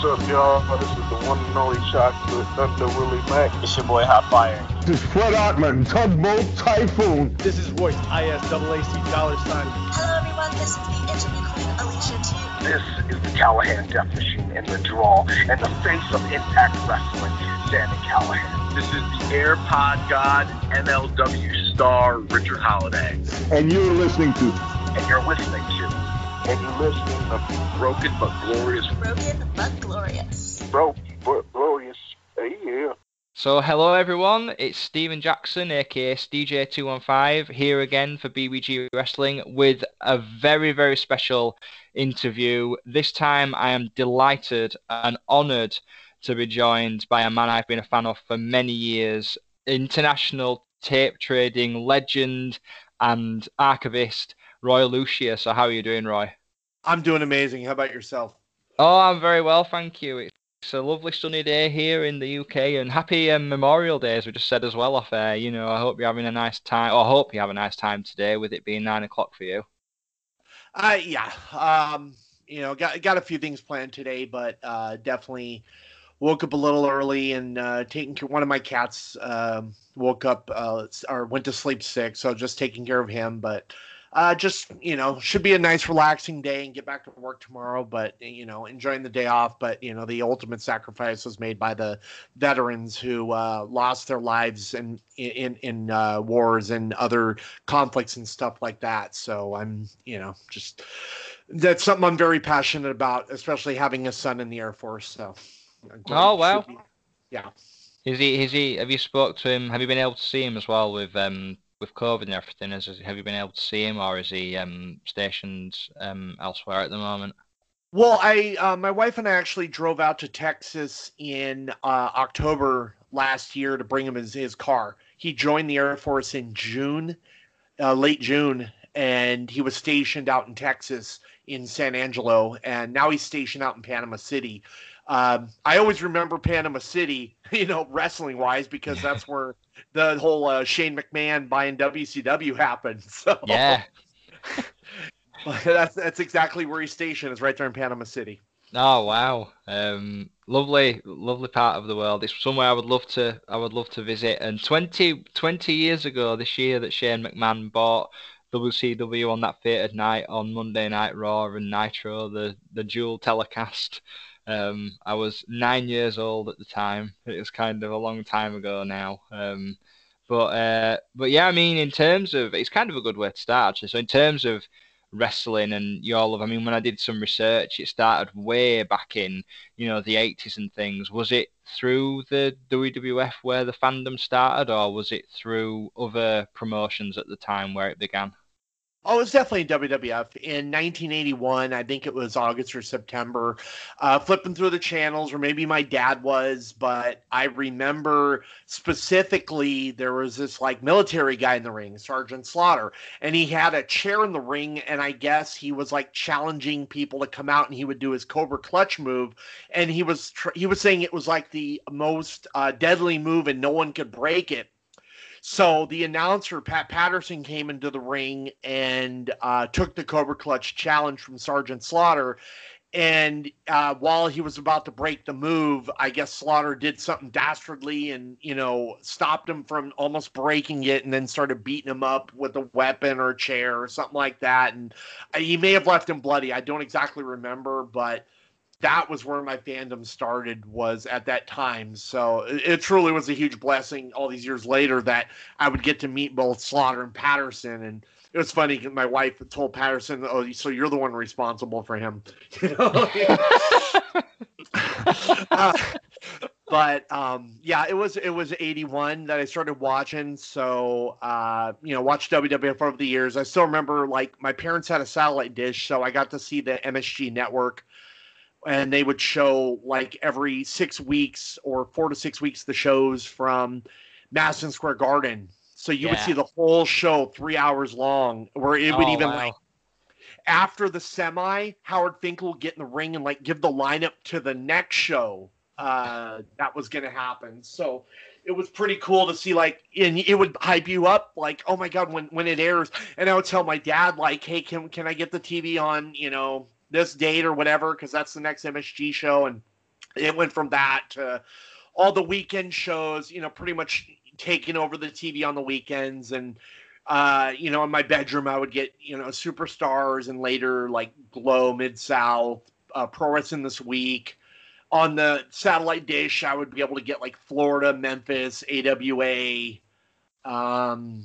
What's up, y'all? This is the one and only Chocolate Thunder Willie Mack. It's your boy Hot Fire. This is Fred Ottman, Tugboat Typhoon. This is Royce, ISAAC dollar sign. Hello, everyone. This is the interview queen, Alicia T. This is the Callahan Death Machine in the draw and the face of Impact Wrestling, Sami Callahan. This is the AirPod God, MLW star, Richard Holliday. And you're listening to. And you're listening to. And you're listening to Broken but Glorious. Broken but Glorious. Broken but Glorious. Hey, yeah. So, hello everyone, it's Stephen Jackson, aka DJ215, here again for BBG Wrestling with a very, very special interview. This time I am delighted and honoured to be joined by a man I've been a fan of for many years, international tape trading legend and archivist, Roy Lucier. So, how are you doing, Roy? I'm doing amazing. How about yourself? Oh, I'm very well, thank you. It's a lovely sunny day here in the UK, and happy um, Memorial Day, as we just said as well off air. You know, I hope you're having a nice time, or I hope you have a nice time today with it being nine o'clock for you. Uh, yeah. Um, you know, got got a few things planned today, but uh, definitely woke up a little early and uh, taking care. One of my cats um, woke up uh, or went to sleep sick, so just taking care of him. But uh, just you know, should be a nice, relaxing day and get back to work tomorrow. But you know, enjoying the day off. But you know, the ultimate sacrifice was made by the veterans who uh, lost their lives in in in uh, wars and other conflicts and stuff like that. So I'm you know just that's something I'm very passionate about, especially having a son in the Air Force. So. Oh wow! Be, yeah. Is he? Is he? Have you spoke to him? Have you been able to see him as well with um with COVID and everything? Is have you been able to see him, or is he um stationed um elsewhere at the moment? Well, I uh, my wife and I actually drove out to Texas in uh, October last year to bring him his his car. He joined the Air Force in June, uh, late June, and he was stationed out in Texas in San Angelo, and now he's stationed out in Panama City. Um, I always remember Panama City, you know, wrestling wise, because that's where the whole uh, Shane McMahon buying WCW happened. So yeah, that's that's exactly where he's stationed. Is right there in Panama City. Oh wow, um, lovely, lovely part of the world. It's somewhere I would love to, I would love to visit. And 20, 20 years ago, this year that Shane McMahon bought WCW on that fated night on Monday Night Raw and Nitro, the the dual telecast. Um, I was nine years old at the time. It was kind of a long time ago now. Um, but uh, but yeah, I mean, in terms of it's kind of a good way to start actually. So in terms of wrestling and love, I mean, when I did some research, it started way back in you know the 80s and things. Was it through the WWF where the fandom started, or was it through other promotions at the time where it began? Oh, it was definitely WWF in 1981. I think it was August or September. Uh, flipping through the channels, or maybe my dad was, but I remember specifically there was this like military guy in the ring, Sergeant Slaughter, and he had a chair in the ring, and I guess he was like challenging people to come out, and he would do his Cobra Clutch move, and he was tr- he was saying it was like the most uh, deadly move, and no one could break it so the announcer, Pat Patterson, came into the ring and uh, took the Cobra Clutch challenge from Sergeant Slaughter. And uh, while he was about to break the move, I guess Slaughter did something dastardly and, you know, stopped him from almost breaking it and then started beating him up with a weapon or a chair or something like that. And uh, he may have left him bloody. I don't exactly remember, but that was where my fandom started was at that time. So it, it, truly was a huge blessing all these years later that i would get to meet both slaughter and patterson. And it was funny because my wife told patterson oh so you're the one responsible for him. You know? Uh, but um, yeah it was it was 81 that i started watching. So uh, you know watched wwf over the years. I still remember like my parents had a satellite dish so i got to see the msg network and they would show like every six weeks or four to six weeks the shows from Madison Square Garden. So you yeah. would see the whole show three hours long, where it would oh, even wow. like after the semi, Howard Finkel would get in the ring and like give the lineup to the next show uh, that was going to happen. So it was pretty cool to see like and it would hype you up like oh my god when when it airs and i would tell my dad like hey can can i get the tv on you know this date or whatever because that's the next MSG show and it went from that to all the weekend shows, you know, pretty much taking over the TV on the weekends. And, uh, you know, in my bedroom, I would get, you know, superstars and later like Glow, Mid South, uh, Pro Wrestling This Week. On the satellite dish, I would be able to get like Florida, Memphis, AWA. Um,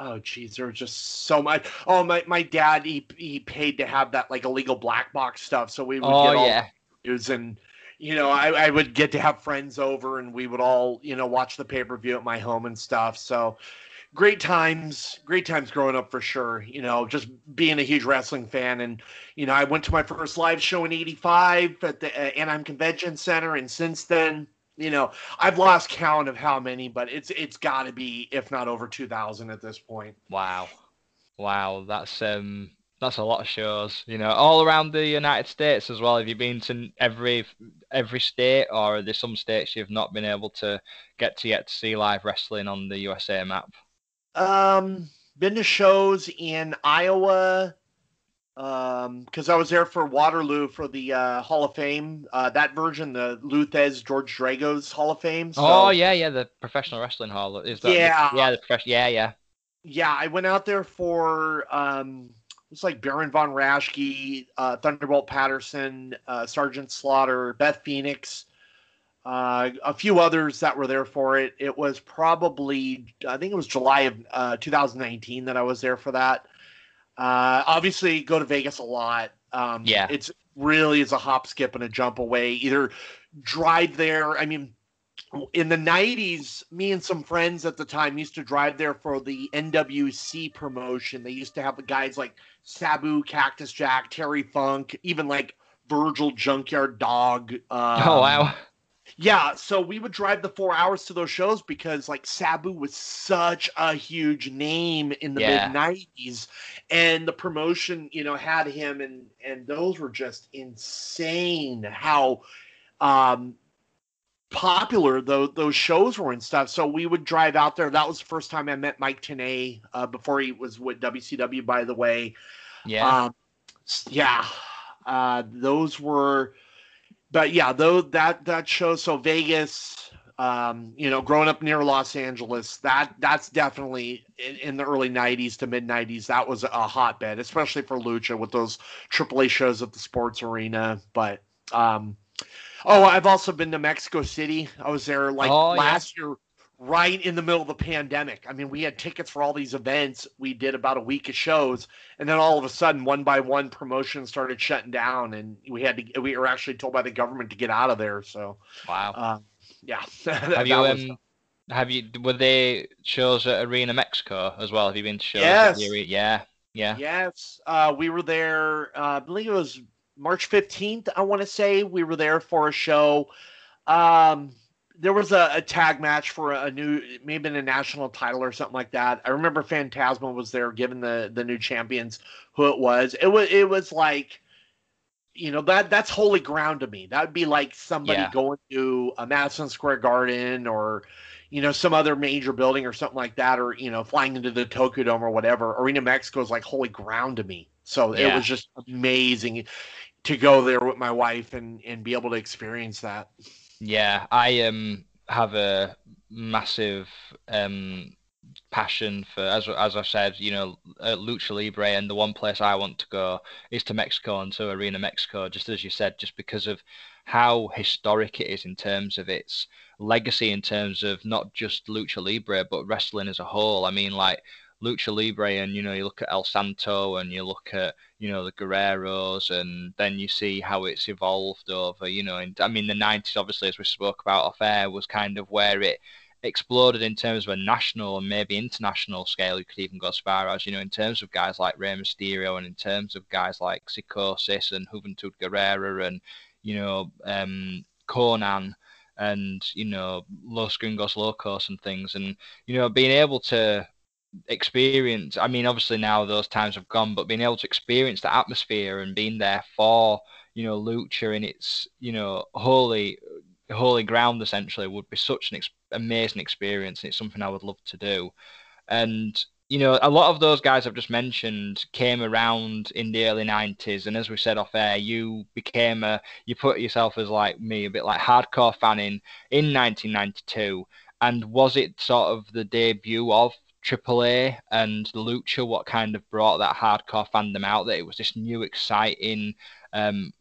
oh, geez, there was just so much. Oh, my, my dad, he, he paid to have that like illegal black box stuff. So we would Oh get all yeah. news and you know I, I would get to have friends over and we would all you know watch the pay-per-view at my home and stuff so great times great times growing up for sure you know just being a huge wrestling fan and you know i went to my first live show in 85 at the uh, anaheim convention center and since then you know i've lost count of how many but it's it's got to be if not over 2000 at this point Wow. Wow, that's um that's a lot of shows, you know, all around the United States as well. Have you been to every every state or are there some states you've not been able to get to yet to see live wrestling on the USA map? Um, been to shows in Iowa. Um, because I was there for Waterloo for the uh, Hall of Fame. Uh, that version, the Lou Thesz George Tragos Hall of Fame. So, oh yeah, yeah, the professional wrestling hall is that the- Yeah. yeah, the professional yeah, yeah. yeah. I went out there for um, it's like Baron von Raschke, uh, Thunderbolt Patterson, uh, Sergeant Slaughter, Beth Phoenix, uh, a few others that were there for it. It was probably, I think it was July of uh, 2019 that I was there for that. Uh, obviously, go to Vegas a lot. Um, Yeah. it's really is a hop, skip, and a jump away. Either drive there. I mean, in the 90s, me and some friends at the time used to drive there for the NWC promotion. They used to have the guys like Sabu, Cactus Jack, Terry Funk, even like Virgil Junkyard Dog. Um, oh wow. Yeah, so we would drive the four hours to those shows because like Sabu was such a huge name in the Yeah. mid '90s, and the promotion, you know, had him, and and those were just insane how um popular those those shows were and stuff. So we would drive out there. That was the first time I met Mike Tenay uh, before he was with WCW, by the way. Yeah. Um, yeah. Uh, those were, but yeah, though that that show. So Vegas, um, you know, growing up near Los Angeles, that that's definitely in, in the early '90s to mid '90s. That was a hotbed, especially for lucha with those AAA shows at the Sports Arena. But um, oh, I've also been to Mexico City. I was there like Oh, yeah. last year right in the middle of the pandemic. I mean, we had tickets for all these events. We did about a week of shows, and then all of a sudden, one by one, promotions started shutting down, and we had to. We were actually told by the government to get out of there. So, wow. uh, yeah. have you um have you were they shows at Arena Mexico as well? Have you been to shows Yes. Yeah. Yeah. Yes, uh, we were there. Uh, I believe it was March fifteenth. I want to say we were there for a show. Um, there was a, a tag match for a, new, maybe a national title or something like that. I remember Phantasma was there, giving the the new champions who it was. It was it was like, you know that that's holy ground to me. That would be like somebody Yeah. going to a Madison Square Garden or you know, some other major building or something like that, or you know, flying into the Tokyo Dome or whatever. Arena Mexico is like holy ground to me. So it was just amazing to go there with my wife and and be able to experience that. Yeah, I um have a massive um passion for as as I said, you know, lucha libre, and the one place I want to go is to Mexico and to Arena Mexico, just as you said, just because of how historic it is in terms of its legacy, in terms of not just lucha libre but wrestling as a whole. I mean, like lucha libre, and you know, you look at El Santo, and you look at you know the Guerreros, and then you see how it's evolved over, you know, and I mean the '90s, obviously, as we spoke about off air, was kind of where it exploded in terms of a national and maybe international scale. You could even go as far as, you know, in terms of guys like Rey Mysterio and in terms of guys like Psicosis and Juventud Guerrera and, you know, um, Konnan and, you know, Los Gringos Locos and things. And, you know, being able to experience, I mean, obviously now those times have gone, but being able to experience the atmosphere and being there for, you know, Lucha in its, you know, holy holy ground essentially would be such an ex- amazing experience and it's something I would love to do and you know, a lot of those guys I've just mentioned came around in the early '90s, and as we said off air, you became a, you put yourself as like me, a bit like hardcore fan in in 1992. And was it sort of the debut of AAA and Lucha? What kind of brought that hardcore fandom out? That it was this new, exciting um,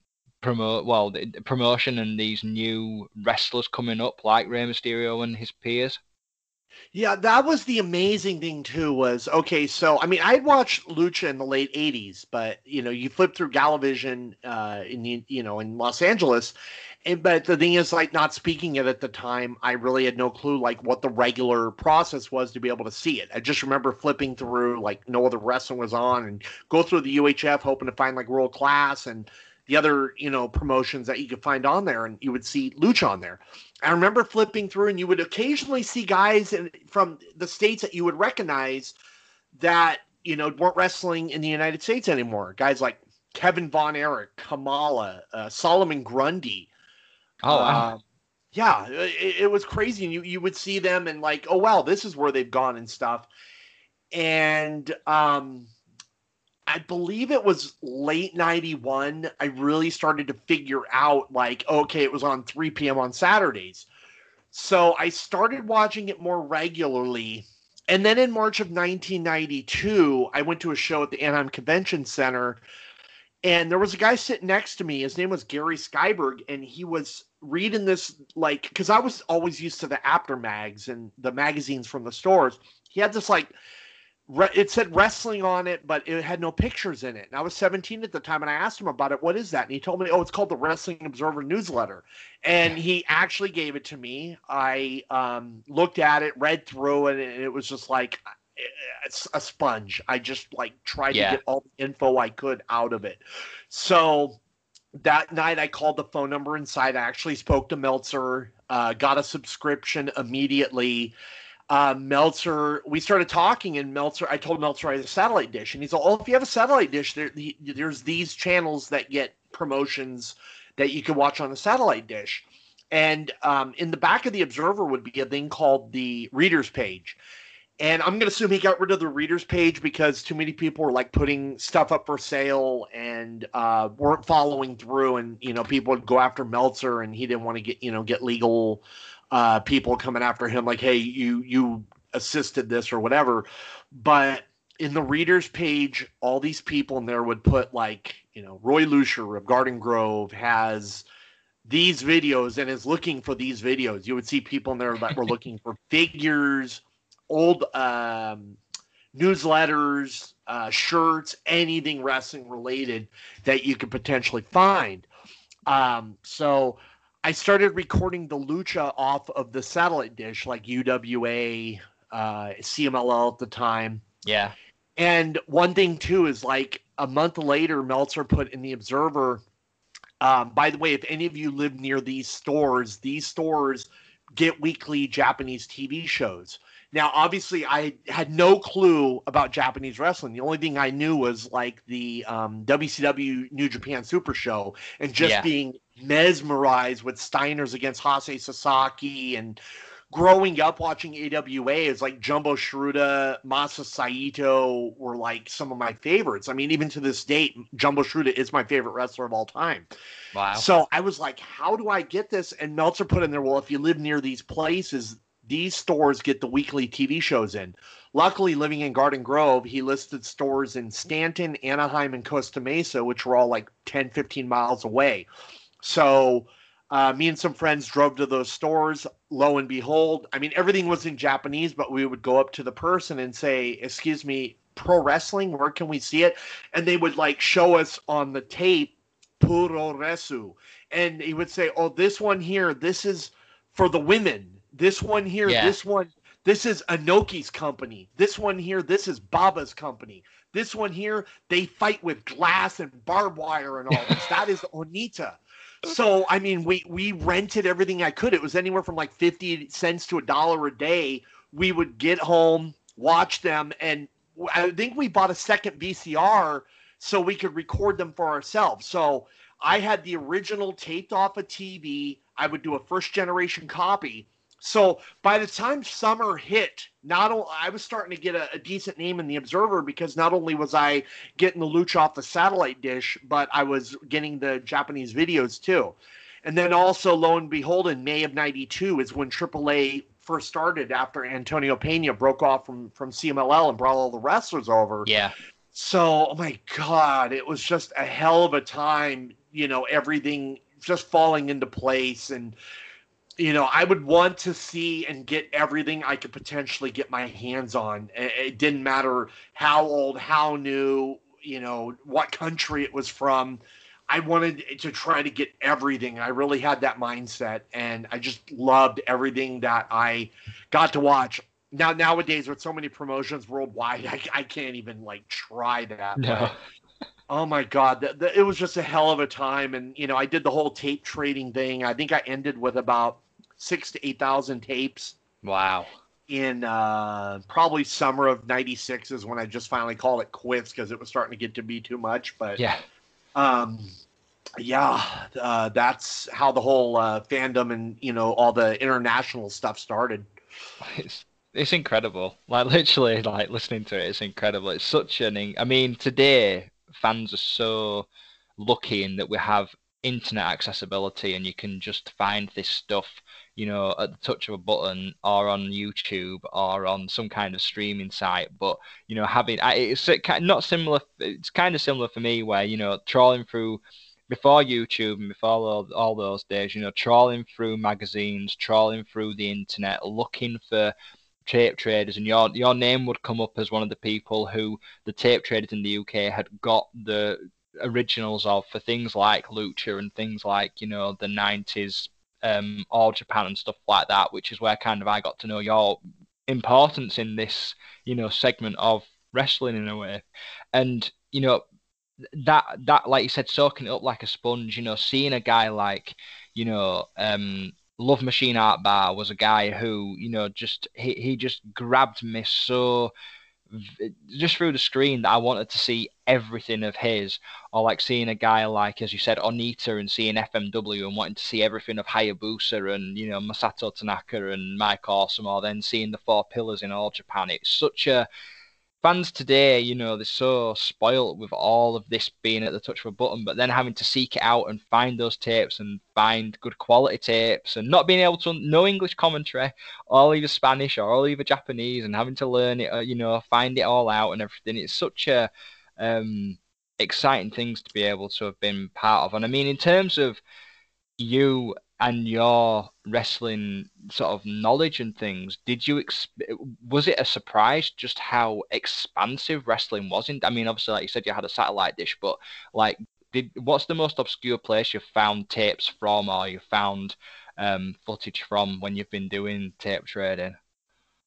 promote, well, promotion, and these new wrestlers coming up like Rey Mysterio and his peers. Yeah, that was the amazing thing too. Was okay. So I mean, I'd watched Lucha in the late '80s, but you know, you flip through Galavision uh, in the you know in Los Angeles, but the thing is, like, not speaking it at the time, I really had no clue like what the regular process was to be able to see it. I just remember flipping through like no other wrestling was on, and go through the UHF hoping to find like world class and the other you know promotions that you could find on there, and you would see Lucha on there. I remember flipping through, and you would occasionally see guys in, from the states that you would recognize that you know weren't wrestling in the United States anymore. Guys like Kevin Von Erich, Kamala, uh, Solomon Grundy. Oh, wow. Uh, yeah, it, it was crazy, and you you would see them and like, oh wow, this is where they've gone and stuff. And um, I believe it was late 91. I really started to figure out, like, okay, it was on 3 p.m. on Saturdays. So I started watching it more regularly. And then in March of 1992, I went to a show at the Anaheim Convention Center. And there was a guy sitting next to me. His name was Gary Skyberg. And he was reading this, like, because I was always used to the Apter mags and the magazines from the stores. He had this, like, it said wrestling on it, but it had no pictures in it. And I was 17 at the time, and I asked him about it. What is that? And he told me, "Oh, it's called the Wrestling Observer newsletter." And he actually gave it to me. I um, looked at it, read through it, and it was just like a sponge. I just like tried yeah. to get all the info I could out of it. So that night, I called the phone number inside. I actually spoke to Meltzer, uh, got a subscription immediately uh, Meltzer, we started talking, and Meltzer, I told Meltzer I had a satellite dish, and he's like, "Oh, if you have a satellite dish, there, the, there's these channels that get promotions that you can watch on a satellite dish." And um, in the back of the Observer would be a thing called the Readers page, and I'm gonna assume he got rid of the Readers page because too many people were like putting stuff up for sale and uh, weren't following through, and you know people would go after Meltzer, and he didn't want to get you know get legal uh, people coming after him like, "Hey, you you assisted this or whatever," but in the readers page, all these people in there would put like, you know, Roy Lucier of Garden Grove has these videos and is looking for these videos. You would see people in there that were looking for figures, old um, newsletters, uh, shirts, anything wrestling related that you could potentially find. Um, so I started recording the lucha off of the satellite dish, like UWA, uh, CMLL at the time. Yeah. And one thing too is like a month later, Meltzer put in the Observer. Um, by the way, if any of you live near these stores, these stores get weekly Japanese TV shows. Now, obviously, I had no clue about Japanese wrestling. The only thing I knew was like the um, WCW New Japan Super Show and just yeah. being mesmerized with Steiners against Hase Sasaki and growing up watching AWA is like Jumbo Tsuruta, Masa Saito were like some of my favorites. I mean, even to this date, Jumbo Tsuruta is my favorite wrestler of all time. Wow. So I was like, how do I get this? And Meltzer put in there, well, if you live near these places, these stores get the weekly TV shows in. Luckily, living in Garden Grove, he listed stores in Stanton, Anaheim, and Costa Mesa, which were all like 10, 15 miles away. So uh, me and some friends drove to those stores. Lo and behold, I mean, everything was in Japanese, but we would go up to the person and say, Excuse me, pro wrestling, where can we see it? And they would like show us on the tape, Puro Resu. And he would say, Oh, this one here, this is for the women. This one here, yeah. this one, this is Inoki's company. This one here, this is Baba's company. This one here, they fight with glass and barbed wire and all this. that is Onita so I mean, we we rented everything I could. It was anywhere from like fifty cents to a dollar a day. We would get home, watch them, and I think we bought a second VCR so we could record them for ourselves. So I had the original taped off a TV. I would do a first generation copy, so by the time summer hit, not only I was starting to get a, a, decent name in the Observer because not only was I getting the lucha off the satellite dish, but I was getting the Japanese videos too. And then also, lo and behold, in May of '92 is when AAA first started after Antonio Pena broke off from from CMLL and brought all the wrestlers over. Yeah. So, oh my God, it was just a hell of a time. You know, everything just falling into place and you know, I would want to see and get everything I could potentially get my hands on. It didn't matter how old, how new, you know, what country it was from. I wanted to try to get everything. I really had that mindset, and I just loved everything that I got to watch. Now, nowadays, with so many promotions worldwide, I, I can't even like try that. No. But, oh my god, the, the, it was just a hell of a time, and you know, I did the whole tape trading thing. I think I ended with about six to eight thousand tapes. Wow. In uh, probably summer of '96 is when I just finally called it quits because it was starting to get to be too much. But yeah, um, yeah, uh, that's how the whole uh, fandom and you know all the international stuff started. It's it's incredible. Like literally, like listening to it, it's incredible. It's such an. I mean, today fans are so lucky in that we have internet accessibility and you can just find this stuff you know, at the touch of a button or on YouTube or on some kind of streaming site. But you know, having it's not similar. It's kind of similar for me, where you know, trawling through before YouTube and before all, all those days, you know, trawling through magazines, trawling through the internet, looking for tape traders, and your your name would come up as one of the people who the tape traders in the UK had got the originals of for things like Lucha and things like you know the 90s um, All Japan and stuff like that, which is where kind of I got to know your importance in this, you know, segment of wrestling in a way. And, you know, that that like you said, soaking it up like a sponge, you know, seeing a guy like, you know, um Love Machine Art Barr was a guy who, you know, just he, he just grabbed me so just through the screen that I wanted to see everything of his, or like seeing a guy like, as you said, Onita and seeing FMW and wanting to see everything of Hayabusa and, you know, Masato Tanaka and Mike Awesome, or then seeing the Four Pillars in All Japan. It's such a, fans today, you know, they're so spoilt with all of this being at the touch of a button, but then having to seek it out and find those tapes and find good quality tapes and not being able to know English commentary, or either Spanish or all either Japanese, and having to learn it, uh, you know, find it all out and everything. It's such a um, exciting things to be able to have been part of. And I mean, in terms of you and your wrestling sort of knowledge and things, did you was it a surprise just how expansive wrestling was? In I mean, obviously, like you said, you had a satellite dish, but like, did what's the most obscure place you found tapes from, or you found um, footage from when you've been doing tape trading?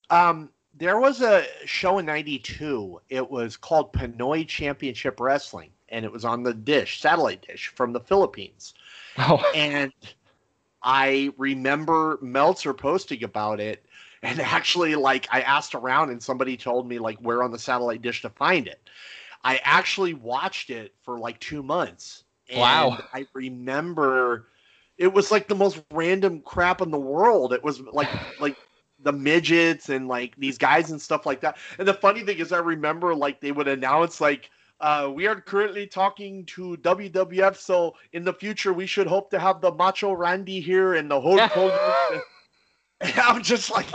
Um, there was a show in '92. It was called Pinoy Championship Wrestling, and it was on the dish, satellite dish from the Philippines. Oh. And I remember Meltzer posting about it, and actually, like, I asked around, and somebody told me like where on the satellite dish to find it. I actually watched it for like two months. wow! I remember it was like the most random crap in the world. It was like like the midgets and like these guys and stuff like that. And the funny thing is, I remember like they would announce like uh, we are currently talking to WWF, so in the future we should hope to have the Macho Randy here and the Hulk Hogan. I'm just like,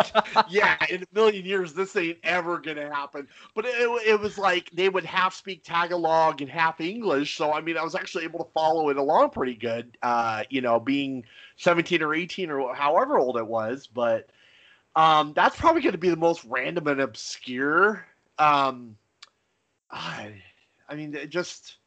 yeah, in a million years this ain't ever gonna happen. But it, it was like they would half speak Tagalog and half English, so I mean I was actually able to follow it along pretty good. Uh, you know, being 17 or 18 or however old it was, but um, that's probably going to be the most random and obscure. Um, I, I mean, it just.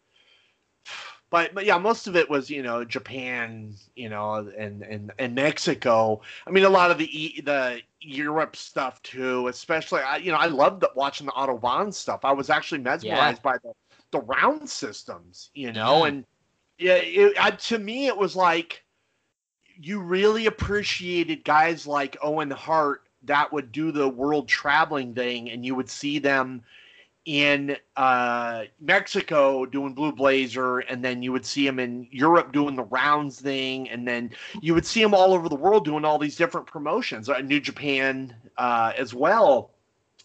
But, but yeah, most of it was you know Japan, you know, and and and Mexico. I mean, a lot of the the Europe stuff too, especially. I you know I loved watching the Autobahn stuff. I was actually mesmerized yeah. by the the round systems, you know, yeah. and yeah, it, I, to me it was like you really appreciated guys like Owen Hart that would do the world traveling thing, and you would see them in uh, Mexico doing Blue Blazer, and then you would see him in Europe doing the rounds thing, and then you would see him all over the world doing all these different promotions, uh, New Japan uh, as well.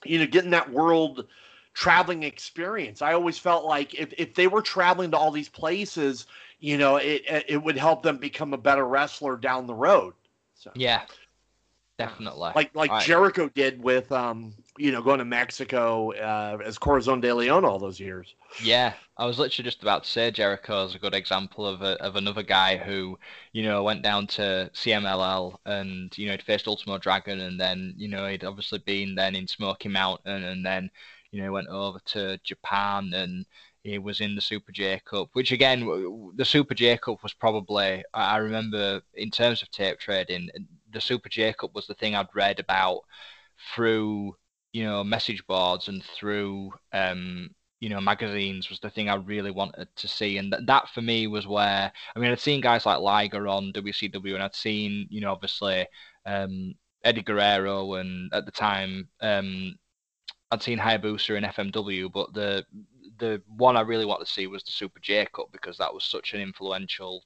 You know, getting that world traveling experience. I always felt like if, if they were traveling to all these places, you know, it it would help them become a better wrestler down the road. So Yeah, definitely. like like Right. Jericho did with um you know going to Mexico uh, as Corazon de Leon all those years. Yeah, I was literally just about to say Jericho is a good example of a, of another guy who, you know, went down to CMLL and you know he'd faced Ultimo Dragon and then you know he'd obviously been then in Smoky Mountain and then you know went over to Japan and he was in the Super J Cup, which again the Super J Cup was probably I I remember in terms of tape trading, the Super J Cup was the thing I'd read about through you know message boards and through um you know magazines was the thing I really wanted to see, and that that for me was where I mean I'd seen guys like Liger on WCW, and I'd seen you know obviously um, Eddie Guerrero, and at the time um, I'd seen Hayabusa in FMW, but the the one I really wanted to see was the Super J Cup because that was such an influential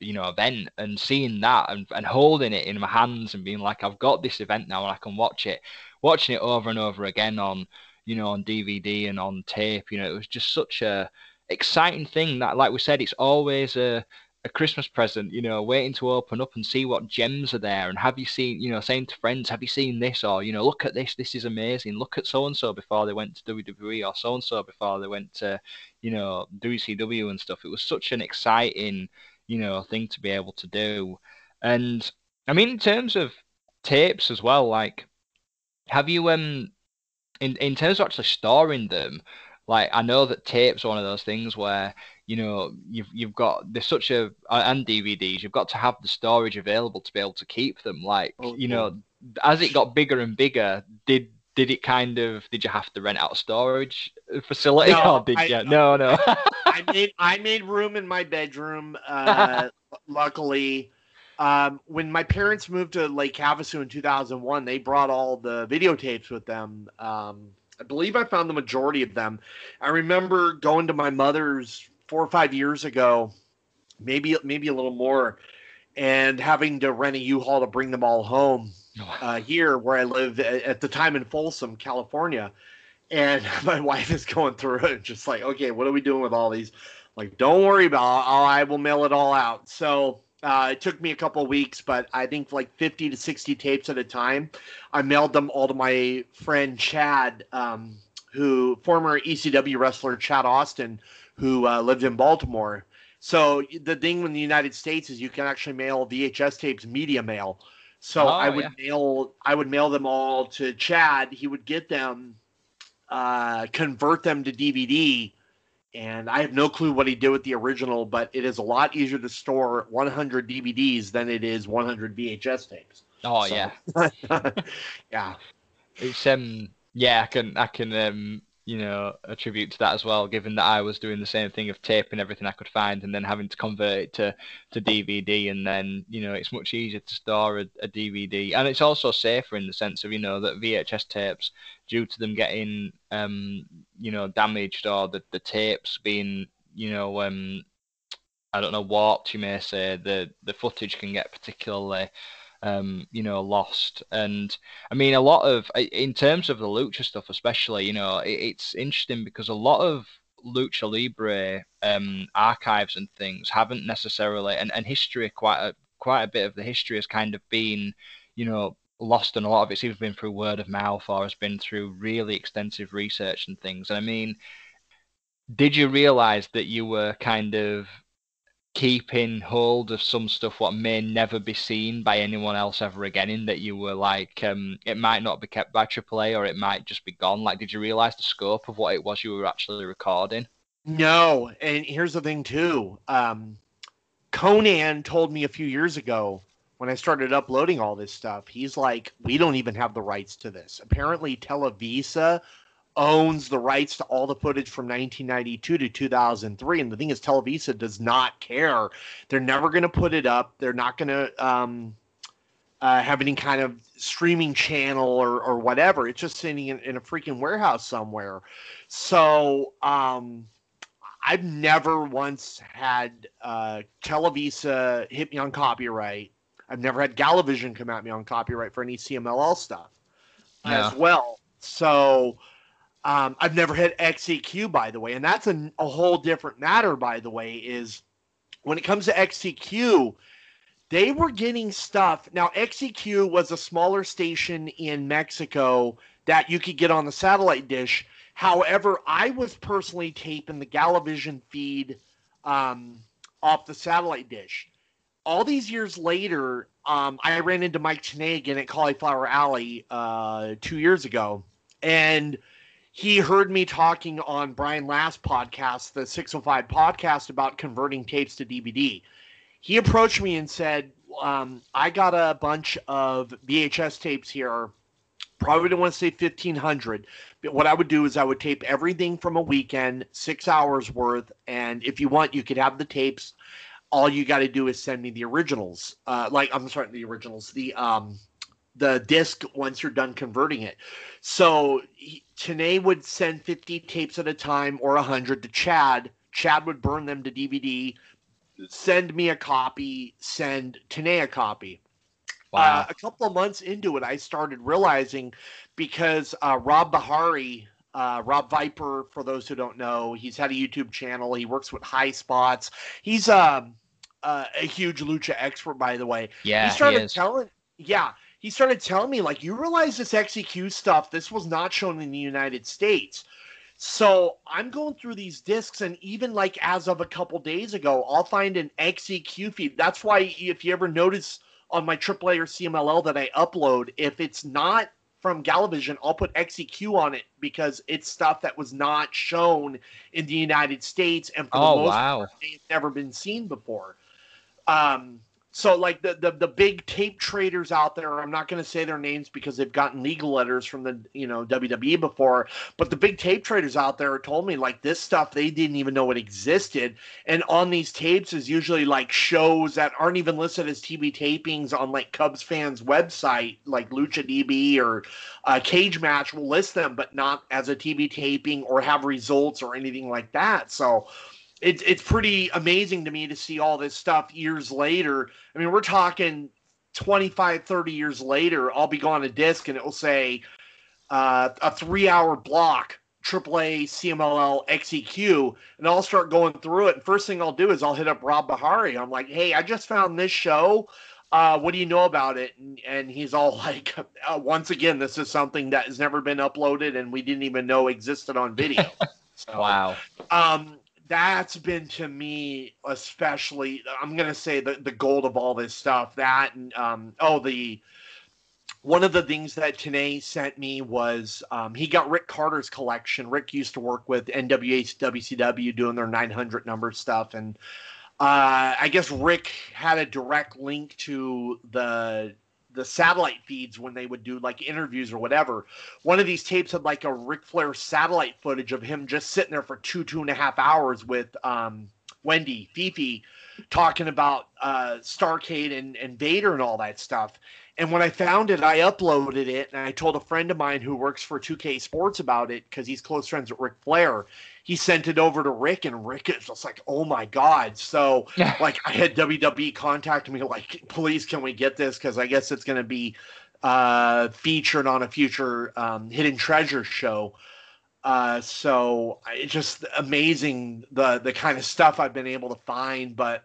you know event. And seeing that and, and holding it in my hands and being like I've got this event now and I can watch it watching it over and over again on you know on DVD and on tape you know it was just such a exciting thing that like we said it's always a a Christmas present, you know, waiting to open up and see what gems are there. And have you seen, you know, saying to friends, have you seen this? Or, you know, look at this, this is amazing. Look at so and so before they went to WWE or so and so before they went to, you know, WCW and stuff. It was such an exciting, you know, thing to be able to do. And I mean, in terms of tapes as well, like, have you, um, in, in terms of actually storing them, like, I know that tapes are one of those things where, you know, you've you've got there's such a and DVDs, you've got to have the storage available to be able to keep them. Like, Oh, you know, as it got bigger and bigger, did did it kind of did you have to rent out a storage facility No, or did I- you? No, no. I made I made room in my bedroom. Uh, luckily, um, when my parents moved to Lake Havasu in 2001, they brought all the videotapes with them. Um, I believe I found the majority of them. I remember going to my mother's four or five years ago, maybe maybe a little more, and having to rent a U-Haul to bring them all home uh, here where I live at, at the time in Folsom, California. And my wife is going through it, just like, okay, what are we doing with all these? Like, don't worry about it. I will mail it all out. So uh, it took me a couple of weeks, but I think like 50 to 60 tapes at a time. I mailed them all to my friend Chad, um, who former ECW wrestler Chad Austin, who uh, lived in Baltimore. So the thing in the United States is you can actually mail VHS tapes media mail. So Oh, I would yeah. mail I would mail them all to Chad. He would get them, uh, convert them to DVD, and I have no clue what he did with the original. But it is a lot easier to store 100 DVDs than it is 100 VHS tapes. oh So- yeah. yeah. It's um yeah, I can I can um you know attribute to that as well, given that I was doing the same thing of taping everything I could find and then having to convert it to to DVD, and then you know it's much easier to store a, a DVD, and it's also safer in the sense of you know that VHS tapes, due to them getting um you know damaged or the the tapes being you know um I don't know warped, you may say the the footage can get particularly um, you know, lost. And I mean, a lot of, in terms of the lucha stuff, especially, you know, it, it's interesting because a lot of lucha libre um, archives and things haven't necessarily, and, and history, quite a quite a bit of the history has kind of been, you know, lost, and a lot of it's either been through word of mouth or has been through really extensive research and things. And I mean, did you realize that you were kind of keeping hold of some stuff what may never be seen by anyone else ever again in that you were like um it might not be kept by AAA or it might just be gone like did you realize the scope of what it was you were actually recording No, and here's the thing too. Um, Konnan told me a few years ago when I started uploading all this stuff. He's like, we don't even have the rights to this. Apparently, Televisa owns the rights to all the footage from 1992 to 2003. And the thing is, Televisa does not care. They're never going to put it up. They're not going to. Um, uh, have any kind of streaming channel or, or whatever. It's just sitting in, in a freaking warehouse somewhere. So um, I've never once had uh, Televisa hit me on copyright. I've never had Galavision come at me on copyright for any CMLL stuff as well. So um, I've never had XEQ, by the way, and that's a, a whole different matter. By the way, is when it comes to XEQ, they were getting stuff. Now XEQ was a smaller station in Mexico that you could get on the satellite dish. However, I was personally taping the Galavision feed um, off the satellite dish. All these years later, um, I ran into Mike Tenay again at Cauliflower Alley uh, two years ago, and he heard me talking on Brian Last podcast, the 605 podcast, about converting tapes to DVD. He approached me and said, um, I got a bunch of VHS tapes here. Probably don't want to say 1500, but what I would do is I would tape everything from a weekend, six hours worth. And if you want, you could have the tapes. All you got to do is send me the originals. Uh, like, I'm sorry, the originals, the, um, the disc once you're done converting it. So he, Tenay would send 50 tapes at a time or 100 to Chad. Chad would burn them to DVD, send me a copy, send Tenay a copy. Wow. Uh, a couple of months into it, I started realizing because uh, Rob Bahari, uh, Rob Viper, for those who don't know, he's had a YouTube channel. He works with High Spots. He's um, uh, a huge lucha expert, by the way yeah, he started is. telling yeah he started telling me like you realize this xeq stuff this was not shown in the united states so i'm going through these discs and even like as of a couple days ago i'll find an xeq feed that's why if you ever notice on my aaa or cmll that i upload if it's not from Galavision, I'll put XEQ on it because it's stuff that was not shown in the United States, and for Oh the most wow. they've never been seen before. Um, so like the, the the big tape traders out there, I'm not going to say their names because they've gotten legal letters from the you know WWE before, but the big tape traders out there told me like this stuff they didn't even know it existed, and on these tapes is usually like shows that aren't even listed as TV tapings on like Cubs fans website like Lucha DB or uh, Cage Match will list them, but not as a TV taping or have results or anything like that. So it's it's pretty amazing to me to see all this stuff years later. I mean, we're talking 25, 30 years later. I'll be going to disc and it will say uh, a three hour block. AAA CMLL XEQ, and I'll start going through it. And first thing I'll do is I'll hit up Rob Bahari. I'm like, "Hey, I just found this show. Uh, what do you know about it?" And, and he's all like, uh, "Once again, this is something that has never been uploaded, and we didn't even know existed on video." So, Wow. um that's been to me especially i'm gonna say the, the gold of all this stuff that and um oh the one of the things that Tenay sent me was um, he got Rick Carter's collection. Rick used to work with NWA WCW doing their 900 number stuff, and uh, I guess Rick had a direct link to the the satellite feeds when they would do like interviews or whatever. One of these tapes had like a Ric Flair satellite footage of him just sitting there for two two and a half hours with um, Wendy Fifi talking about uh, Starcade and, and Vader and all that stuff. And when I found it, I uploaded it and I told a friend of mine who works for 2K Sports about it because he's close friends with Ric Flair. He sent it over to Rick, and Rick is just like, "Oh my god!" So like I had WWE contact me like, please can we get this? Because I guess it's going to be uh, featured on a future um, Hidden Treasure show. Uh, so it's just amazing the the kind of stuff I've been able to find. But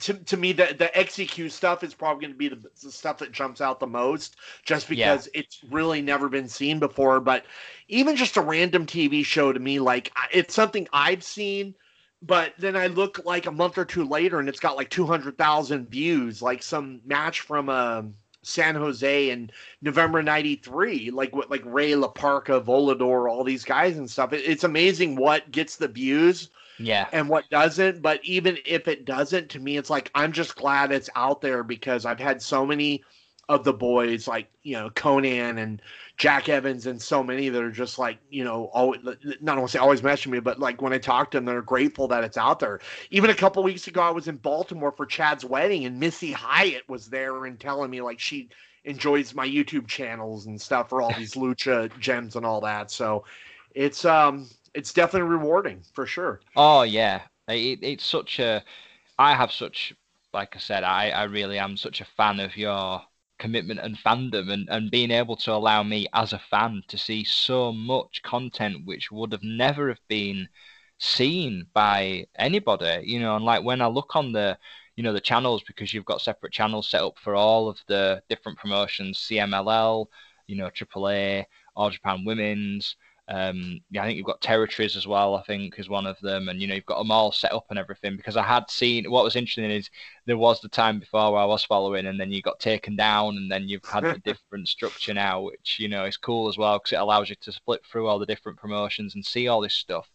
to, to me, the the XEQ stuff is probably going to be the, the stuff that jumps out the most, just Yeah. because it's really never been seen before. But even just a random TV show to me, like it's something I've seen but then I look like a month or two later and it's got like 200,000 views, like some match from um San Jose in November 93, like what like Ray La Parka, Volador, all these guys and stuff. It, it's amazing what gets the views Yeah. and what doesn't. But even if it doesn't, to me, it's like I'm just glad it's out there because I've had so many of the boys, like you know Konnan and Jack Evans, and so many that are just like you know always not to say always messaging me, but like when I talk to them, they're grateful that it's out there. Even a couple weeks ago, I was in Baltimore for Chad's wedding, and Missy Hyatt was there and telling me like she enjoys my YouTube channels and stuff for all these lucha gems and all that. So it's um it's definitely rewarding for sure. Oh yeah, it, it's such a. I have such, like I said, I I really am such a fan of your commitment and fandom and, and being able to allow me as a fan to see so much content which would have never have been seen by anybody you know and like when i look on the you know the channels because you've got separate channels set up for all of the different promotions cmll you know aaa all japan women's um, yeah, I think you've got territories as well. I think is one of them, and you know you've got them all set up and everything. Because I had seen what was interesting is there was the time before where I was following, and then you got taken down, and then you've had a different structure now, which you know is cool as well because it allows you to split through all the different promotions and see all this stuff.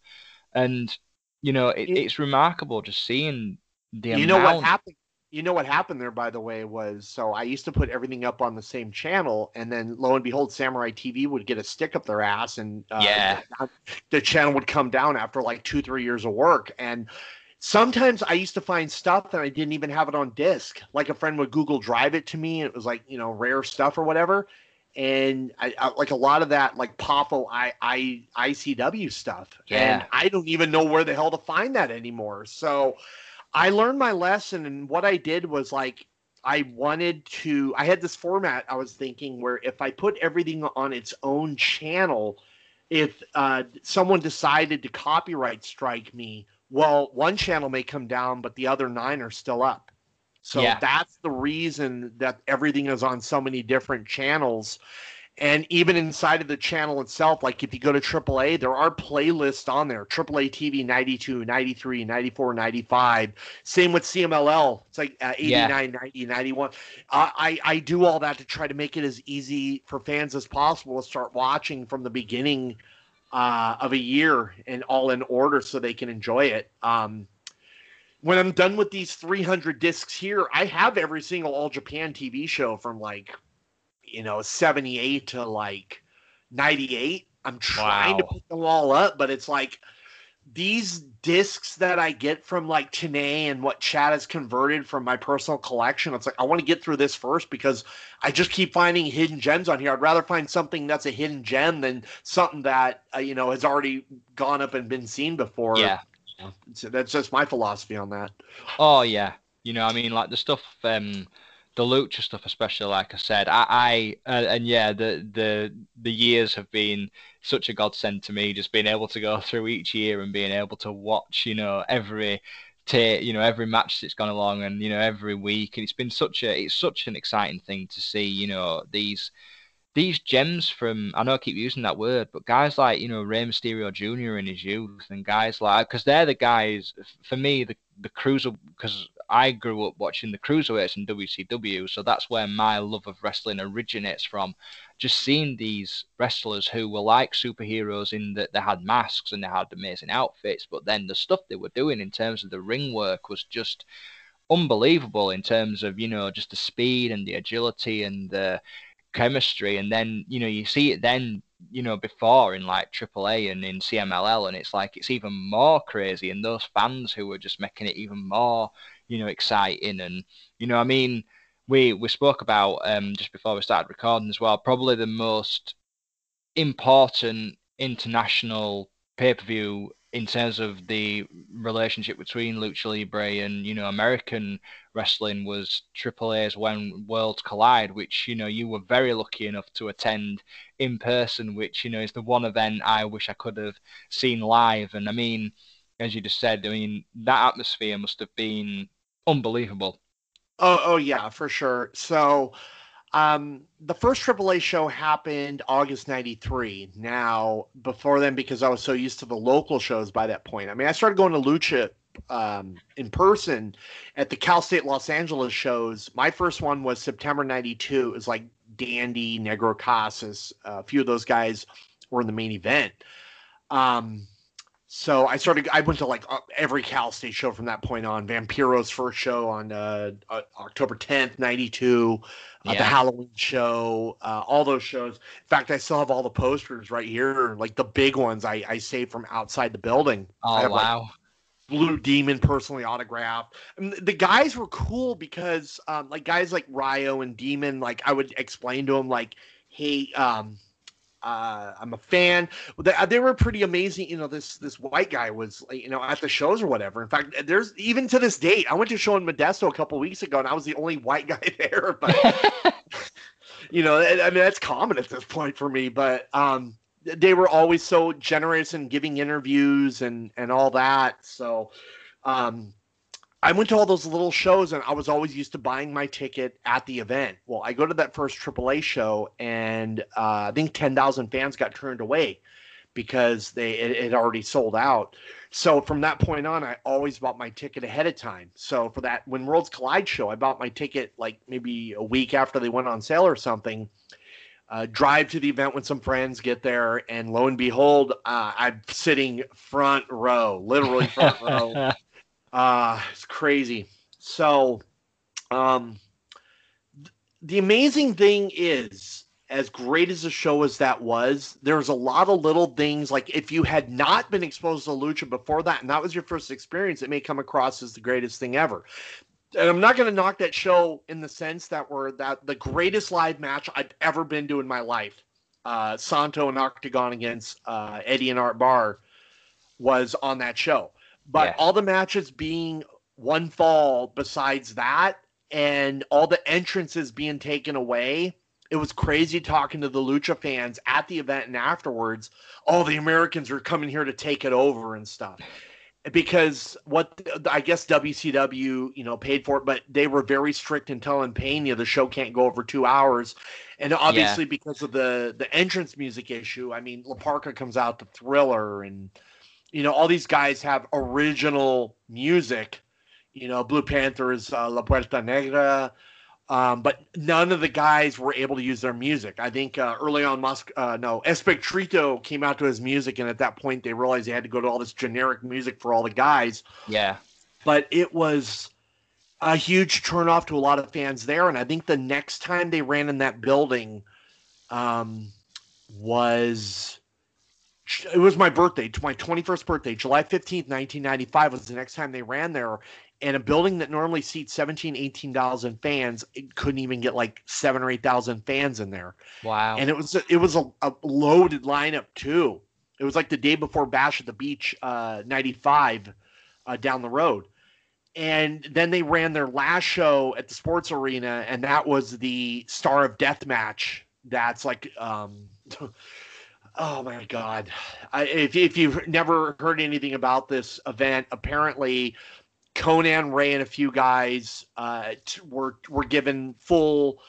And you know it, it's remarkable just seeing the. You know what happened? You know what happened there by the way was so i used to put everything up on the same channel and then lo and behold samurai tv would get a stick up their ass and uh, yeah the, the, channel would come down after like two three years of work and sometimes i used to find stuff that i didn't even have it on disc like a friend would google drive it to me and it was like you know rare stuff or whatever and I, I, like a lot of that like POFO I, I ICW stuff. Yeah. And I don't even know where the hell to find that anymore. So I learned my lesson, and what I did was like I wanted to. I had this format I was thinking where if I put everything on its own channel, if uh, someone decided to copyright strike me, well, one channel may come down, but the other nine are still up. So yeah. that's the reason that everything is on so many different channels. And even inside of the channel itself, like if you go to AAA, there are playlists on there AAA TV 92, 93, 94, 95. Same with CMLL. It's like uh, 89, yeah. 90, 91. Uh, I, I do all that to try to make it as easy for fans as possible to start watching from the beginning uh, of a year and all in order so they can enjoy it. Um, when I'm done with these 300 discs here, I have every single All Japan TV show from like you know 78 to like 98 i'm trying wow. to put them all up but it's like these discs that i get from like Tenay and what chad has converted from my personal collection it's like i want to get through this first because i just keep finding hidden gems on here. I'd rather find something that's a hidden gem than something that uh, you know has already gone up and been seen before. Yeah. So that's just my philosophy on that. Oh yeah. You know i mean like the stuff um the lucha stuff, especially, like I said, I, I uh, and yeah, the the the years have been such a godsend to me. Just being able to go through each year and being able to watch, you know, every you know every match that's gone along, and you know every week, and it's been such a it's such an exciting thing to see, you know, these these gems from I know I keep using that word, but guys like you know Rey Mysterio Jr. in his youth, and guys like because they're the guys for me the the cruiser because I grew up watching the cruiserweights in WCW, so that's where my love of wrestling originates from. Just seeing these wrestlers who were like superheroes in that they had masks and they had amazing outfits, but then the stuff they were doing in terms of the ring work was just unbelievable in terms of you know just the speed and the agility and the chemistry and then you know you see it then you know before in like AAA and in CMLL and it's like it's even more crazy and those fans who were just making it even more you know, exciting. And, you know, I mean, we, we spoke about um, just before we started recording as well, probably the most important international pay per view in terms of the relationship between Lucha Libre and you know American wrestling was Triple AAA's When Worlds Collide, which you know you were very lucky enough to attend in person, which you know is the one event I wish I could have seen live. And I mean, as you just said, I mean that atmosphere must have been unbelievable. Oh, oh yeah, for sure. So, um, the first AAA show happened August '93. Now, before then, because I was so used to the local shows by that point, I mean, I started going to Lucha um, in person at the Cal State Los Angeles shows. My first one was September '92. It was like Dandy, Negro Casas. Uh, a few of those guys were in the main event. Um, So I started. I went to like uh, every Cal State show from that point on. Vampiro's first show on uh, uh, October 10th, '92. Uh, the Halloween show, uh, all those shows. In fact, I still have all the posters right here, like the big ones I, I saved from outside the building. Oh have, like, wow. Blue Demon personally autographed. And the guys were cool because, um, like guys like Ryo and Demon, like I would explain to them, like, hey, um, uh, I'm a fan. They, they were pretty amazing. You know, this this white guy was, you know, at the shows or whatever. In fact, there's even to this date. I went to a show in Modesto a couple weeks ago, and I was the only white guy there. But you know, I I mean, that's common at this point for me. But um, they were always so generous in giving interviews and and all that. So, um, I went to all those little shows, and I was always used to buying my ticket at the event. Well, I go to that first AAA show, and uh, I think ten thousand fans got turned away because they it had already sold out. So from that point on, I always bought my ticket ahead of time. So for that, when Worlds Collide show, I bought my ticket like maybe a week after they went on sale or something. Uh, drive to the event with some friends, get there, and lo and behold, uh, I'm sitting front row, literally front row. Uh, it's crazy. So, um, th- the amazing thing is, as great as the show as that was, there's a lot of little things. Like if you had not been exposed to lucha before that, and that was your first experience, it may come across as the greatest thing ever. And I'm not going to knock that show in the sense that we're that the greatest live match I've ever been to in my life. Uh, Santo and Octagon against uh, Eddie and Art Barr was on that show but Yeah. all the matches being one fall besides that and all the entrances being taken away it was crazy talking to the lucha fans at the event and afterwards all the americans are coming here to take it over and stuff. Because what i guess wcw you know paid for it but they were very strict in telling Peña the show can't go over two hours. And obviously because of the the entrance music issue i mean la Parka comes out to thriller and you know, all these guys have original music. You know, Blue Panther is uh, La Puerta Negra, um, but none of the guys were able to use their music. I think uh, early on, Musk, uh, no, Espectrito came out to his music, and at that point, they realized they had to go to all this generic music for all the guys. yeah. But it was a huge turnoff to a lot of fans there, and I think the next time they ran in that building um, was it was my birthday, to my 21st birthday, July 15th, 1995 was the next time they ran there. And a building that normally seats 17, 18,000 fans, it couldn't even get like seven or 8,000 fans in there. Wow. And it was, it was a, a loaded lineup too. It was like the day before Bash at the Beach, uh, 95 uh, down the road. And then they ran their last show at the sports arena, and that was the Star of Death match. That's like, um, oh my god! I, if if you've never heard anything about this event, apparently Konnan Ray and a few guys uh, t- were were given full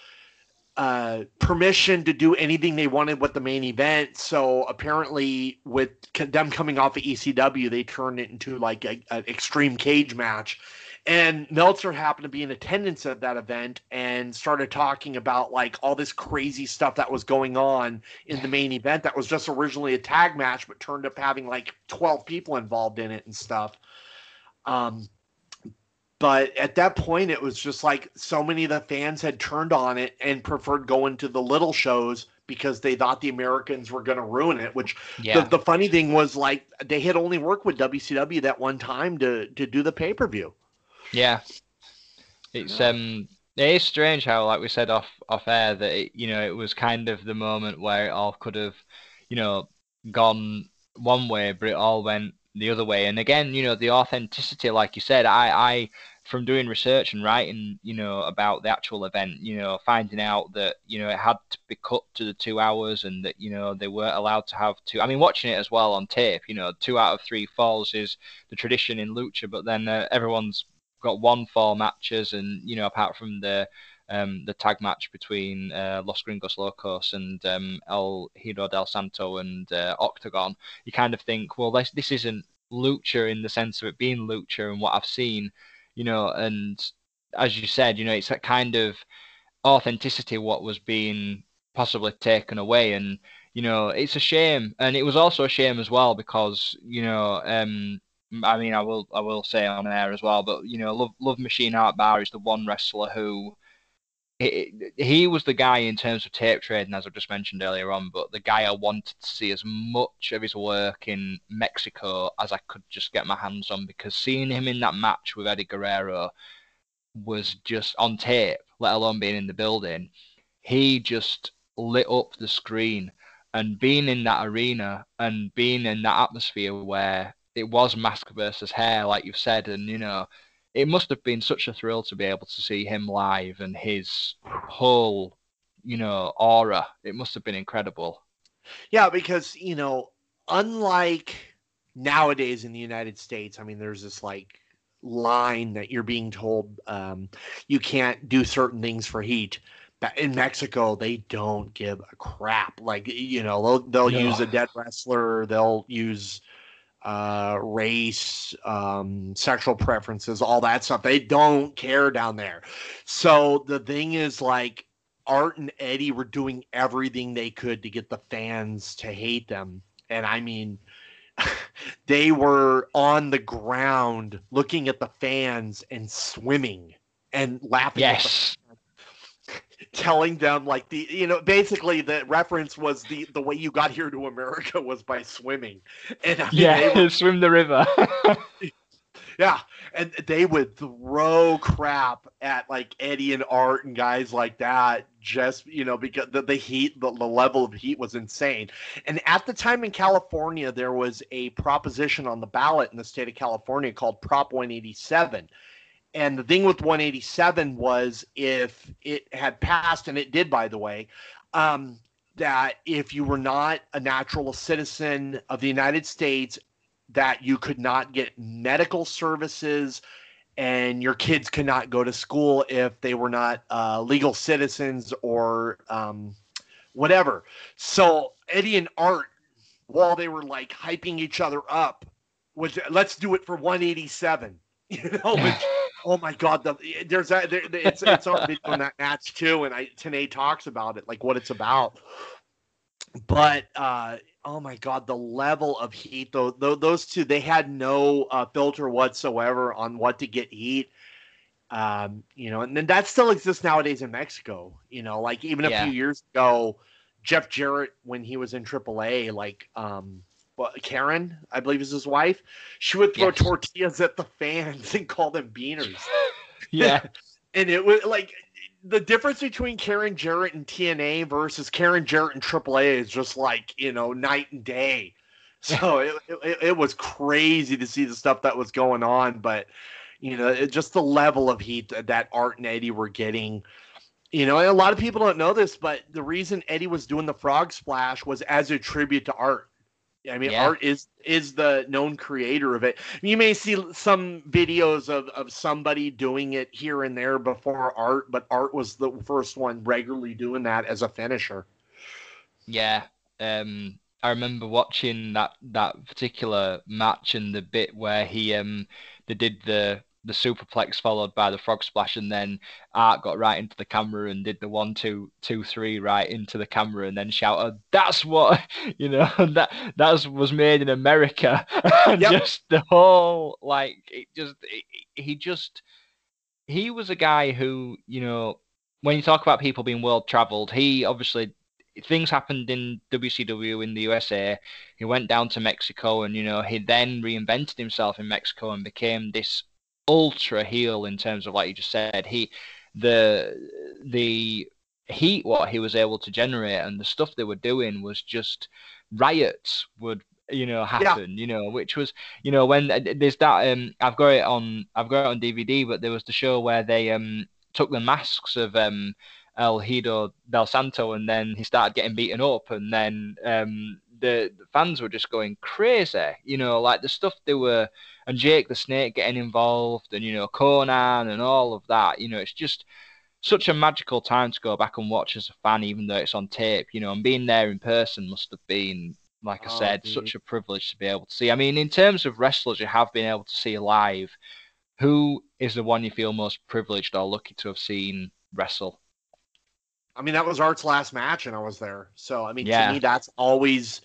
uh, permission to do anything they wanted with the main event. So apparently, with them coming off of ECW, they turned it into like an extreme cage match. And Meltzer happened to be in attendance at that event and started talking about like all this crazy stuff that was going on in the main event that was just originally a tag match, but turned up having like 12 people involved in it and stuff. Um, but at that point, it was just like so many of the fans had turned on it and preferred going to the little shows because they thought the Americans were going to ruin it. Which yeah. the, the funny thing was, like, they had only worked with WCW that one time to to do the pay per view. Yeah. It's um it is strange how like we said off off air that it, you know it was kind of the moment where it all could have you know gone one way but it all went the other way and again you know the authenticity like you said I I from doing research and writing you know about the actual event you know finding out that you know it had to be cut to the two hours and that you know they weren't allowed to have two I mean watching it as well on tape you know two out of three falls is the tradition in lucha but then uh, everyone's got one fall matches, and you know, apart from the um, the tag match between uh, Los Gringos Locos and um, El Hijo del Santo and uh, Octagon, you kind of think, well, this this isn't lucha in the sense of it being lucha and what I've seen, you know, and as you said, you know, it's that kind of authenticity what was being possibly taken away and you know, it's a shame, and it was also a shame as well because you know, um, I mean, I will I will say on air as well, but you know, Love Love Machine Art Barr is the one wrestler who he, he was the guy in terms of tape trading, as I just mentioned earlier on, but the guy I wanted to see as much of his work in Mexico as I could just get my hands on because seeing him in that match with Eddie Guerrero was just on tape, let alone being in the building. He just lit up the screen and being in that arena and being in that atmosphere where it was mask versus hair, like you've said, and you know, it must have been such a thrill to be able to see him live and his whole, you know, aura. It must have been incredible. Yeah, because you know, unlike nowadays in the United States, I mean, there's this like line that you're being told um, you can't do certain things for heat. But in Mexico, they don't give a crap. Like you know, they'll they'll No. use a dead wrestler. They'll use uh, race, um, sexual preferences, all that stuff. They don't care down there. So the thing is, like, Art and Eddie were doing everything they could to get the fans to hate them. And I mean, they were on the ground looking at the fans and swimming and laughing Yes. Telling them like the you know basically the reference was the the way you got here to america was by swimming and I mean, they Yeah, swim the river. yeah and they would throw crap at like eddie and art and guys like that just you know because the, the heat the, the level of heat was insane and at the time in california there was a proposition on the ballot in the state of california called prop 187 and the thing with 187 was if it had passed, and it did, by the way, um, that if you were not a natural citizen of the United States, that you could not get medical services and your kids could not go to school if they were not uh, legal citizens or um, whatever. So Eddie and Art, while they were like hyping each other up, was let's do it for 187. You know, which Oh my God! The, there's that. There, it's it's on video that match too, and I Tenay talks about it, like what it's about. But uh, oh my God, the level of heat though, tho- those two they had no uh, filter whatsoever on what to get heat. Um, you know, and then that still exists nowadays in Mexico. You know, like even a Yeah. few years ago, Jeff Jarrett when he was in AAA, like um, Karen, I believe is his wife, she would throw Yes. tortillas at the fans and call them beaners. yeah. and it was like the difference between Karen Jarrett and TNA versus Karen Jarrett and AAA is just like you know night and day. So it, it, it was crazy to see the stuff that was going on, but you know it, just the level of heat that, that Art and Eddie were getting. You know, a lot of people don't know this, but the reason Eddie was doing the frog splash was as a tribute to Art. I mean, Yeah. Art is is the known creator of it. You may see some videos of, of somebody doing it here and there before Art, but Art was the first one regularly doing that as a finisher. Yeah, um, I remember watching that that particular match and the bit where he um they did the the superplex followed by the frog splash, and then Art got right into the camera and did the one two two three right into the camera, and then shouted, "That's what you know that that was made in America." Yep. Just the whole like it just it, he just he was a guy who you know when you talk about people being world traveled, he obviously things happened in WCW in the USA. He went down to Mexico, and you know he then reinvented himself in Mexico and became this ultra heel in terms of like you just said. He the the heat what he was able to generate and the stuff they were doing was just riots would you know happen you know which was you know when uh, there's that um i've got it on i've got it on dvd but there was the show where they um took the masks of um El Hijo del Santo, and then he started getting beaten up, and then um, the, the fans were just going crazy, you know, like the stuff they were, and Jake the Snake getting involved, and you know Konnan and all of that, you know, it's just such a magical time to go back and watch as a fan, even though it's on tape, you know, and being there in person must have been, like I Oh, said, dude. such a privilege to be able to see. I mean, in terms of wrestlers you have been able to see live, who is the one you feel most privileged or lucky to have seen wrestle? I mean, that was Art's last match, and I was there. So, I mean, Yeah. to me, that's always,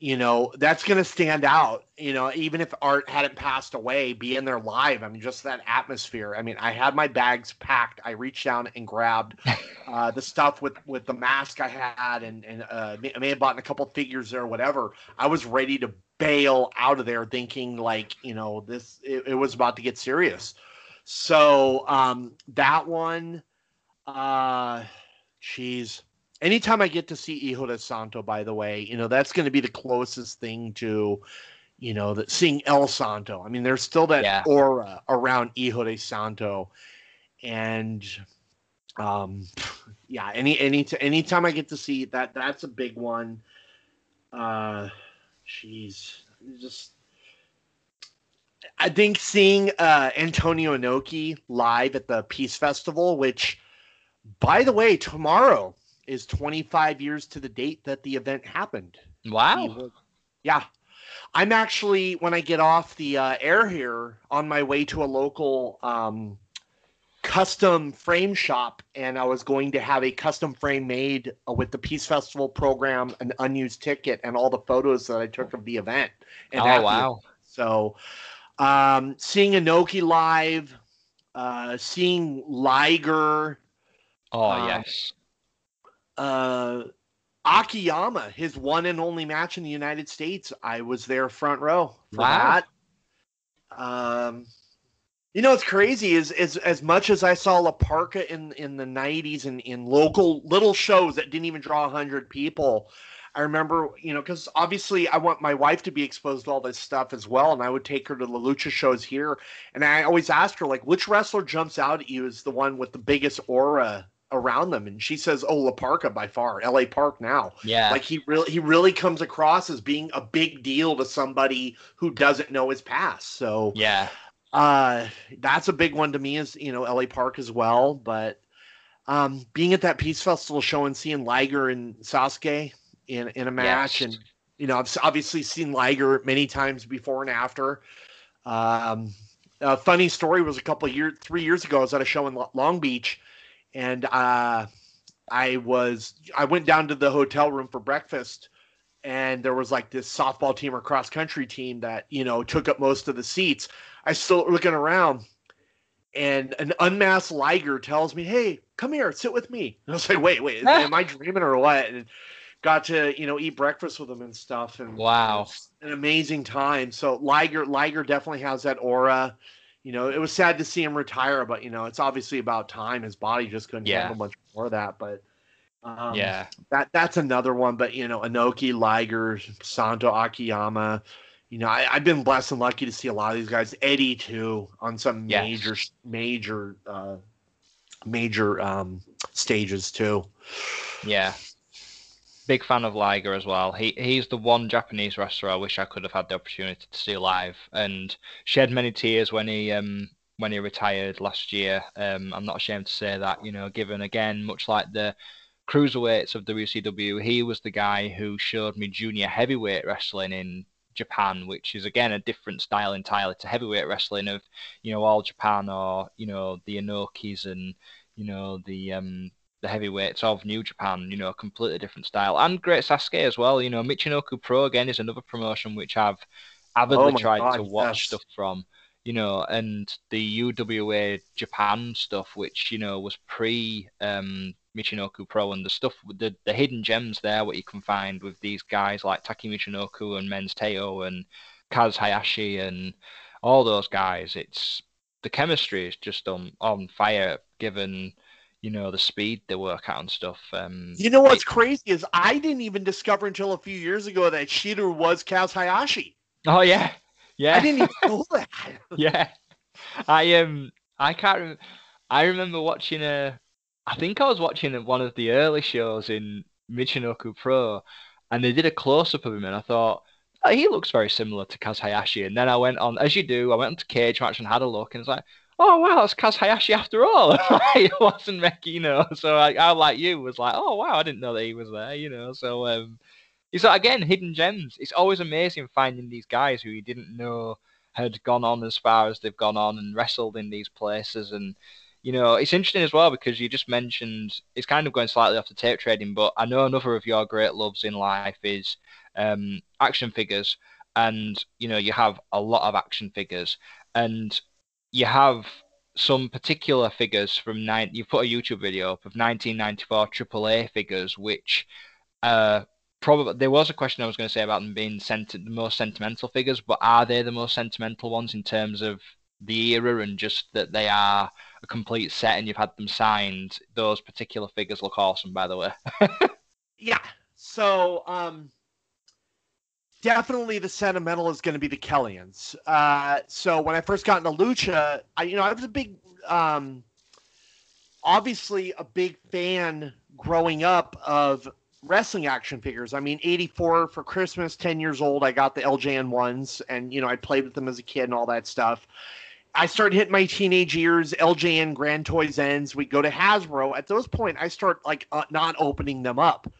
you know, that's going to stand out. You know, even if Art hadn't passed away, being there live, I mean, just that atmosphere. I mean, I had my bags packed. I reached down and grabbed uh, the stuff with with the mask I had, and and uh, I may have bought a couple figures there, or whatever. I was ready to bail out of there, thinking like, you know, this it, it was about to get serious. So um, that one, uh, Jeez. Anytime I get to see Hijo de Santo, by the way, you know, that's going to be the closest thing to, you know, that seeing El Santo. I mean, there's still that Yeah. aura around Hijo de Santo. And um yeah, any any anytime I get to see that that's a big one. Uh jeez. Just I think seeing uh Antonio Inoki live at the Peace Festival, which by the way, tomorrow is 25 years to the date that the event happened. Wow. Yeah. I'm actually, when I get off the uh, air here, on my way to a local um, custom frame shop, and I was going to have a custom frame made uh, with the Peace Festival program, an unused ticket, and all the photos that I took of the event. And Oh wow. so, um, seeing Inoki live, uh, seeing Liger, Oh um, yes. Uh, Akiyama, his one and only match in the United States, I was there front row for Wow. that. Um, you know, it's crazy is as as much as I saw La Parka in in the '90s and in local little shows that didn't even draw hundred people. I remember, you know, because obviously I want my wife to be exposed to all this stuff as well, and I would take her to the lucha shows here, and I always ask her like, which wrestler jumps out at you as the one with the biggest aura around them, and she says, "Oh, La Parka by far, L.A. Park now." Yeah. Like he really he really comes across as being a big deal to somebody who doesn't know his past. So yeah. uh that's a big one to me is you know LA Park as well. But um being at that Peace Festival show and seeing Liger and Sasuke in in a match Yes. and you know I've obviously seen Liger many times before and after. Um a funny story was a couple of years three years ago I was at a show in Lo- Long Beach and uh I was I went down to the hotel room for breakfast and there was like this softball team or cross country team that you know took up most of the seats. I still looking around, and an unmasked Liger tells me, "Hey, come here, sit with me." And I was like, "Wait, wait, am I dreaming or what?" And got to you know eat breakfast with him and stuff. And Wow. an amazing time. So Liger, Liger definitely has that aura. You know, it was sad to see him retire, but you know, it's obviously about time. His body just couldn't Yeah. handle much more of that. But um, yeah. that that's another one. But you know, Inoki, Liger, Santo, Akiyama. You know, I, I've been blessed and lucky to see a lot of these guys. Eddie too on some Yes. major, major, uh, major um, stages too. Yeah. Big fan of Liger as well. He he's the one Japanese wrestler I wish I could have had the opportunity to see live and shed many tears when he um when he retired last year. Um I'm not ashamed to say that, you know, given again, much like the cruiserweights of WCW, he was the guy who showed me junior heavyweight wrestling in Japan, which is again a different style entirely to heavyweight wrestling of, you know, all Japan or, you know, the Inokis and, you know, the um the heavyweights of New Japan, you know, a completely different style. And Great Sasuke as well. You know, Michinoku Pro again is another promotion which I've avidly Oh tried God, to watch yes. stuff from. You know, and the UWA Japan stuff, which you know was pre um, Michinoku Pro, and the stuff the the hidden gems there, what you can find with these guys like TAKA Michinoku and Men's Teioh and Kaz Hayashi and all those guys. It's the chemistry is just on on fire, given you know the speed they work at and stuff. Um, You know what's crazy is I didn't even discover until a few years ago that Shiryu was Kaz Hayashi. oh yeah, yeah. I didn't even know that. yeah. I um I can't rem- I remember watching a I think I was watching one of the early shows in Michinoku Pro and they did a close up of him and I thought oh, he looks very similar to Kaz Hayashi and then I went on as you do I went on to Cage Match and had a look and it's like oh wow it's Kaz Hayashi after all. It wasn't Meki you know? So I, I like you was like oh wow I didn't know that he was there you know? So um it's like, again hidden gems. It's always amazing finding these guys who you didn't know had gone on as far as they've gone on and wrestled in these places. And you know, it's interesting as well because you just mentioned it's kind of going slightly off the tape trading, but I know another of your great loves in life is um, action figures, and you know you have a lot of action figures, and you have some particular figures from nine. You put a YouTube video up of 1994 AAA figures, which uh, probably there was a question I was going to say about them being sent the most sentimental figures, but are they the most sentimental ones in terms of the era and just that they are a complete set and you've had them signed? Those particular figures look awesome, by the way. yeah. So, um, definitely the sentimental is going to be the Kelians. Uh, so when I first got into Lucha, I you know I was a big, um, obviously a big fan growing up of wrestling action figures. I mean, 84 for Christmas, 10 years old, I got the LJN ones, and you know I played with them as a kid and all that stuff. I started hitting my teenage years, LJN Grand Toys ends. We go to Hasbro. At those point, I start like uh, not opening them up.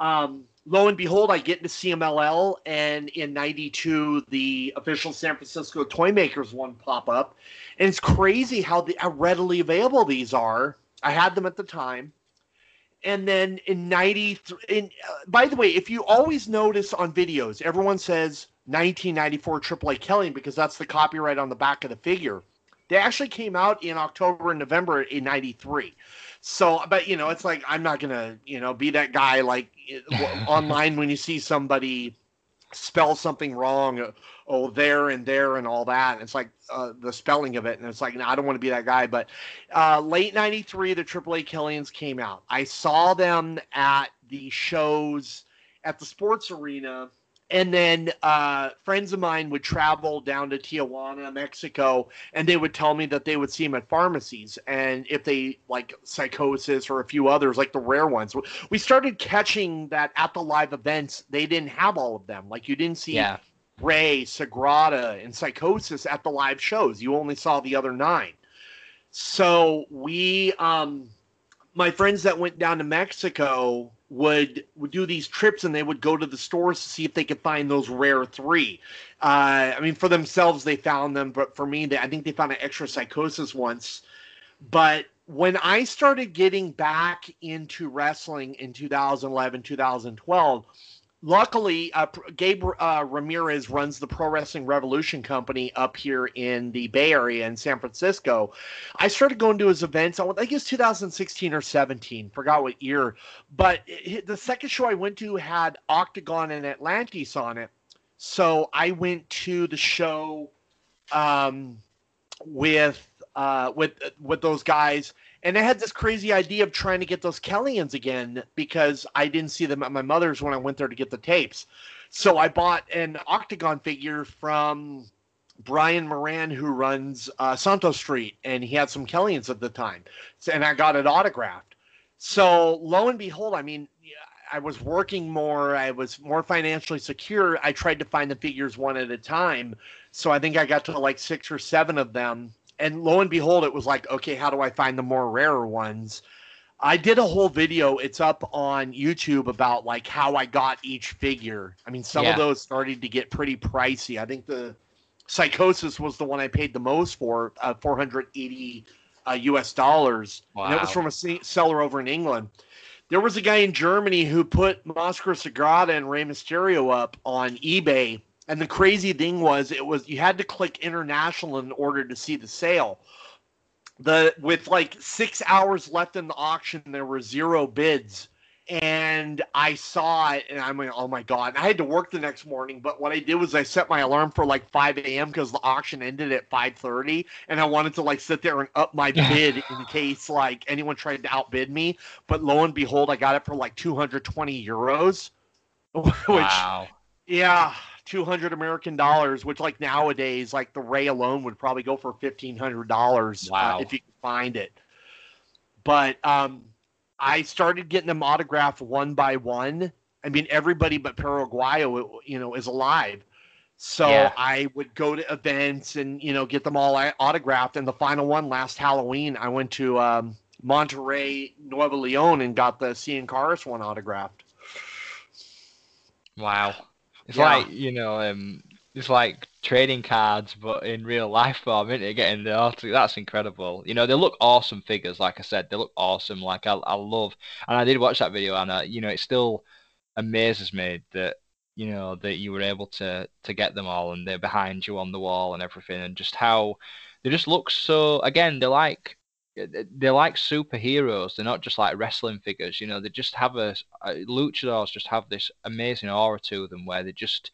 Um, lo and behold, I get into CMLL, and in '92, the official San Francisco Toy Makers one pop up, and it's crazy how, the, how readily available these are. I had them at the time, and then in '93. In, uh, by the way, if you always notice on videos, everyone says 1994 AAA Kelly because that's the copyright on the back of the figure. They actually came out in October and November in '93. So, but you know, it's like I'm not gonna, you know, be that guy like online when you see somebody spell something wrong, uh, oh there and there and all that. And it's like uh, the spelling of it, and it's like no, I don't want to be that guy. But uh, late '93, the AAA Kelians came out. I saw them at the shows at the sports arena and then uh, friends of mine would travel down to Tijuana, Mexico, and they would tell me that they would see them at pharmacies, and if they like Psicosis or a few others, like the rare ones, we started catching that at the live events. They didn't have all of them. Like you didn't see yeah. Rey, Sagrada, and Psicosis at the live shows. You only saw the other nine. So we, um, my friends that went down to Mexico would would do these trips and they would go to the stores to see if they could find those rare three. Uh, I mean, for themselves they found them, but for me, they, I think they found an extra Psicosis once. But when I started getting back into wrestling in 2011, 2012, luckily, uh, Gabe uh, Ramirez runs the Pro Wrestling Revolution company up here in the Bay Area in San Francisco. I started going to his events. I think it was 2016 or 17, forgot what year. But it, the second show I went to had Octagon and Atlantis on it. So I went to the show um, with uh, with with those guys and I had this crazy idea of trying to get those Kelians again because I didn't see them at my mother's when I went there to get the tapes. So I bought an Octagon figure from Brian Moran, who runs uh, Santo Street, and he had some Kellyans at the time. So, and I got it autographed. So lo and behold, I mean, I was working more. I was more financially secure. I tried to find the figures one at a time. So I think I got to like six or seven of them and lo and behold, it was like, okay, how do I find the more rarer ones? I did a whole video. It's up on YouTube about like how I got each figure. I mean, some Yeah. of those started to get pretty pricey. I think the Psicosis was the one I paid the most for, uh, 480 uh, US dollars. And it was from a se- seller over in England. There was a guy in Germany who put Moscow Sagrada and Rey Mysterio up on eBay. And the crazy thing was, it was you had to click international in order to see the sale. The with like six hours left in the auction, there were zero bids, and I saw it, and I'm like, oh my god! I had to work the next morning, but what I did was I set my alarm for like 5 a.m. because the auction ended at 5:30, and I wanted to like sit there and up my bid in case like anyone tried to outbid me. But lo and behold, I got it for like 220 euros, which wow. yeah, 200 American dollars, which like nowadays, like the Rey alone would probably go for $1,500 Wow. uh, if you could find it. But um, I started getting them autographed one by one. I mean, everybody but Paraguayo, you know, is alive. So Yeah. I would go to events and, you know, get them all autographed. And the final one last Halloween, I went to um, Monterrey, Nuevo Leon and got the Cien Caras one autographed. Wow. It's Yeah. like, you know, um, it's like trading cards, but in real life form, isn't it? Getting the that's incredible. You know, they look awesome figures. Like I said, they look awesome. Like I, I love, and I did watch that video, and uh, you know, it still amazes me that you know that you were able to to get them all, and they're behind you on the wall and everything, and just how they just look so. Again, they're like Uh, they're like superheroes. They're not just like wrestling figures. You know, they just have a, a uh, luchadors just have this amazing aura to them where they just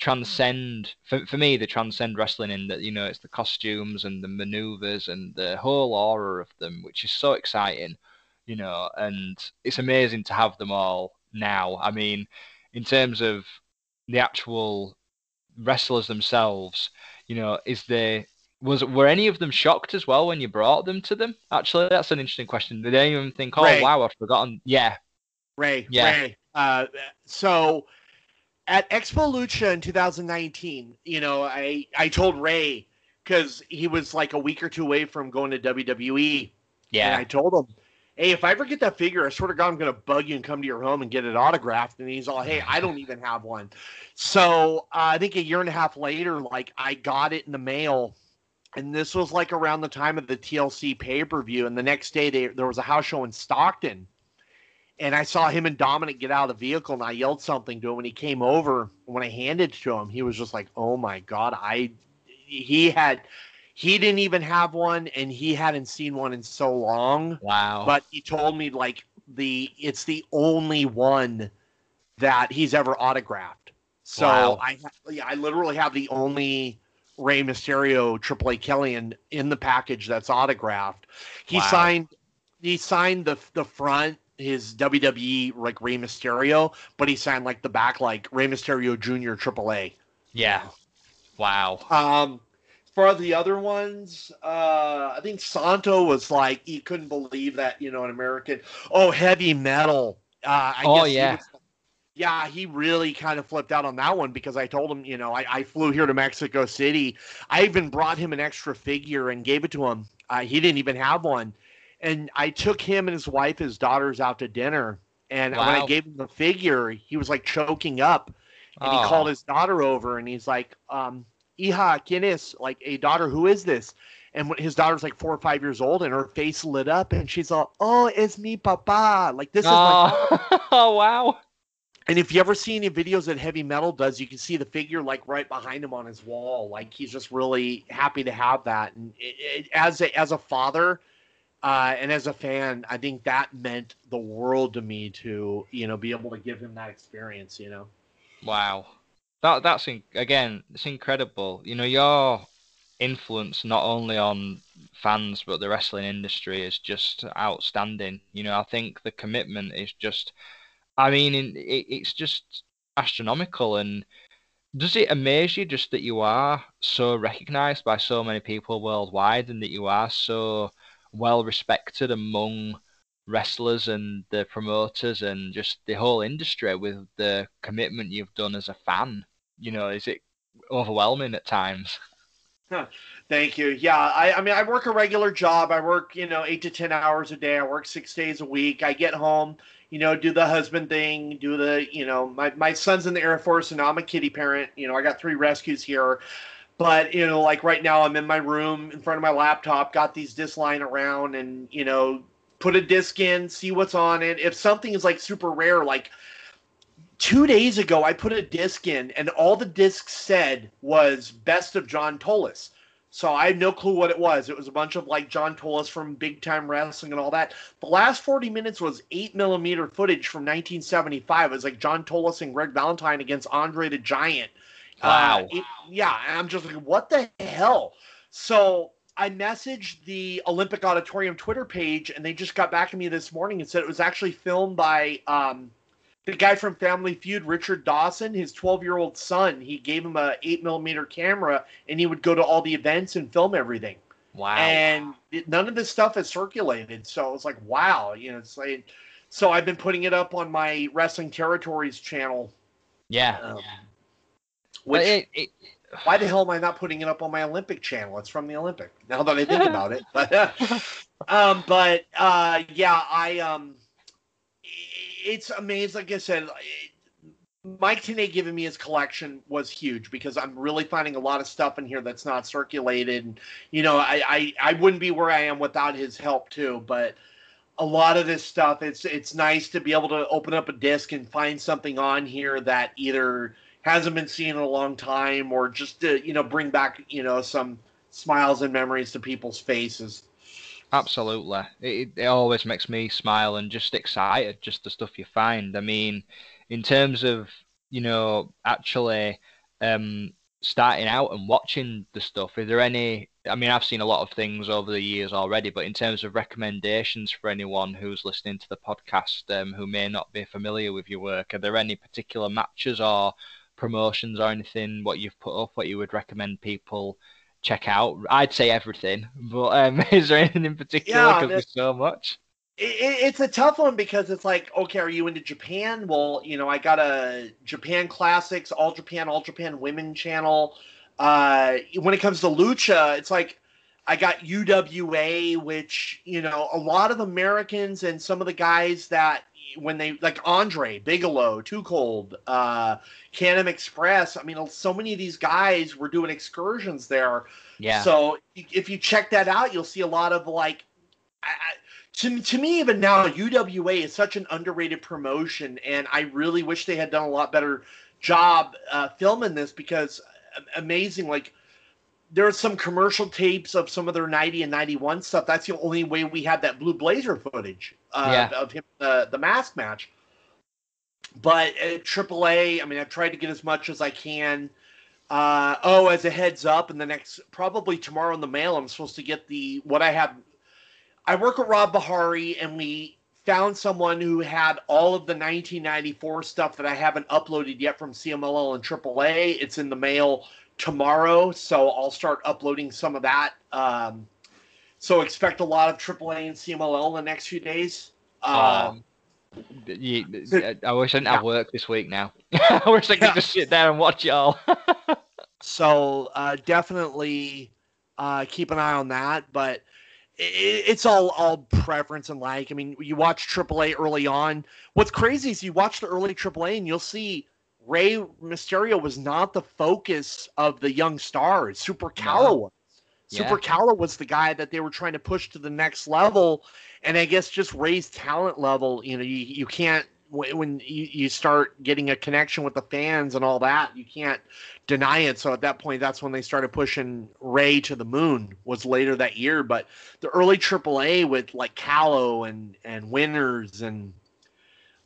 transcend for, for me they transcend wrestling in that you know it's the costumes and the maneuvers and the whole aura of them which is so exciting you know and it's amazing to have them all now i mean in terms of the actual wrestlers themselves you know is there was were any of them shocked as well when you brought them to them actually that's an interesting question did any of them think oh Rey. wow i've forgotten yeah Rey, Yeah. Rey. Uh, so at Expo Lucha in 2019, you know, I I told Rey because he was like a week or two away from going to WWE, and yeah I told him, "Hey, if I ever get that figure, I swear to God, I'm gonna bug you and come to your home and get it autographed." And he's all, "Hey, I don't even have one." So uh, I think a year and a half later, like I got it in the mail. And this was like around the time of the TLC pay per view. And the next day, they, there was a house show in Stockton and I saw him and Dominik get out of the vehicle, and I yelled something to him. When he came over, when I handed it to him, he was just like, "Oh my god!" I he had he didn't even have one, and he hadn't seen one in so long. wow But he told me like the it's the only one that he's ever autographed. So Wow. I yeah, I literally have the only Rey Mysterio Triple A Kelian in the package that's autographed. He Wow. signed he signed the the front his WWE like Rey Mysterio, but he signed like the back like Rey Mysterio Jr. Triple A. yeah wow Um, for the other ones, uh, I think Santo was like he couldn't believe that you know an American. Oh, heavy metal. Uh, I Oh, guess he yeah. was- yeah, he really kind of flipped out on that one because I told him, you know, I, I flew here to Mexico City. I even brought him an extra figure and gave it to him. Uh, he didn't even have one, and I took him and his wife, his daughters, out to dinner. And when I gave him the figure, he was like choking up and he Oh. called his daughter over and he's like, um, Hija, ¿quién es? Like, a daughter, who is this? And his daughter's like four or five years old and her face lit up and she's all, oh, it's me, papa. Like, this is like, oh, oh wow and if you ever see any videos that Heavy Metal does, you can see the figure like right behind him on his wall. Like, he's just really happy to have that. And it, it, as a, as a father, uh, and as a fan, I think that meant the world to me to, you know, be able to give him that experience, you know? Wow, that that's in, again, it's incredible. You know, your influence not only on fans but the wrestling industry is just outstanding. You know, I think the commitment is just, I mean, it, it's just astronomical. And does it amaze you just that you are so recognized by so many people worldwide and that you are so well respected among wrestlers and the promoters and just the whole industry with the commitment you've done as a fan. You know, is it overwhelming at times? Thank you. Yeah, I, I mean, I work a regular job. I work, you know, eight to 10 hours a day. I work six days a week. I get home, you know, do the husband thing, do the, you know, my, my son's in the Air Force and I'm a kitty parent. You know, I got three rescues here. But, you know, like right now I'm in my room in front of my laptop, got these discs lying around and, you know, put a disc in, see what's on it. If something is like super rare, like two days ago, I put a disc in, and all the disc said was "Best of John Tolos." So I had no clue what it was. It was a bunch of like John Tolos from Big Time Wrestling and all that. The last 40 minutes was eight millimeter footage from 1975. It was like John Tolos and Greg Valentine against Andre the Giant. Wow. Uh, it- yeah, and I'm just like, what the hell? So I messaged the Olympic Auditorium Twitter page, and they just got back to me this morning and said it was actually filmed by um, the guy from Family Feud, Richard Dawson, his 12 year old son. He gave him a 8 millimeter camera, and he would go to all the events and film everything. Wow. And it, none of this stuff has circulated. So it's like, wow, you know, it's like. So I've been putting it up on my Wrestling Territories channel. yeah. Um, But which it, it, why the hell am I not putting it up on my Olympic channel? It's from the Olympic. Now that I think about it, but um, but uh, yeah, I um, it's amazing. Like I said, Mike Tenay giving me his collection was huge because I'm really finding a lot of stuff in here that's not circulated. And, you know, I, I, I wouldn't be where I am without his help too. But a lot of this stuff, it's it's nice to be able to open up a disc and find something on here that either hasn't been seen in a long time or just to, you know, bring back, you know, some smiles and memories to people's faces. Absolutely. It, it always makes me smile and just excited, just the stuff you find. I mean, in terms of, you know, actually um, starting out and watching the stuff, is there any? I mean, I've seen a lot of things over the years already, but in terms of recommendations for anyone who's listening to the podcast um, who may not be familiar with your work, are there any particular matches or promotions or anything what you've put up what you would recommend people check out? I'd say everything, but um, is there anything in particular? Yeah, Because there's so much. it, it's a tough one because it's like, okay, are you into Japan? Well, you know, I got a Japan Classics, All Japan, All Japan Women channel. Uh, when it comes to lucha, it's like I got UWA, which you know, a lot of Americans and some of the guys that when they like Andre Bigelow, Too Cold, uh, Can-Am Express. I mean, so many of these guys were doing excursions there. Yeah. So if you check that out, you'll see a lot of like. I, I, to, to me, even now, UWA is such an underrated promotion, and I really wish they had done a lot better job uh, filming this because uh, amazing. Like, there are some commercial tapes of some of their 90 and 91 stuff. That's the only way we had that Blue Blazer footage uh, Yeah. of him, uh, the mask match. But at AAA, I mean, I've tried to get as much as I can. Uh, oh, as a heads up, in the next probably tomorrow in the mail, I'm supposed to get the what I have. I work with Rob Bahari, and we found someone who had all of the 1994 stuff that I haven't uploaded yet from CMLL and AAA. It's in the mail tomorrow, so I'll start uploading some of that. Um, so expect a lot of AAA and CMLL in the next few days. Um, You, So- I wish I didn't have work this week now. I wish I could Yeah. just sit there and watch it all. So uh, definitely uh, keep an eye on that. But it's all all preference and like. I mean, you watch AAA early on. What's crazy is you watch the early AAA and you'll see Rey Mysterio was not the focus of the young stars. Super Calo was. Yeah. Super Calo was the guy that they were trying to push to the next level, and I guess just Rey's talent level. You know, you you can't when when you, you start getting a connection with the fans and all that, you can't deny it. So at that point, that's when they started pushing Ray to the moon. Was later that year, but the early AAA with like Calo and and Winners and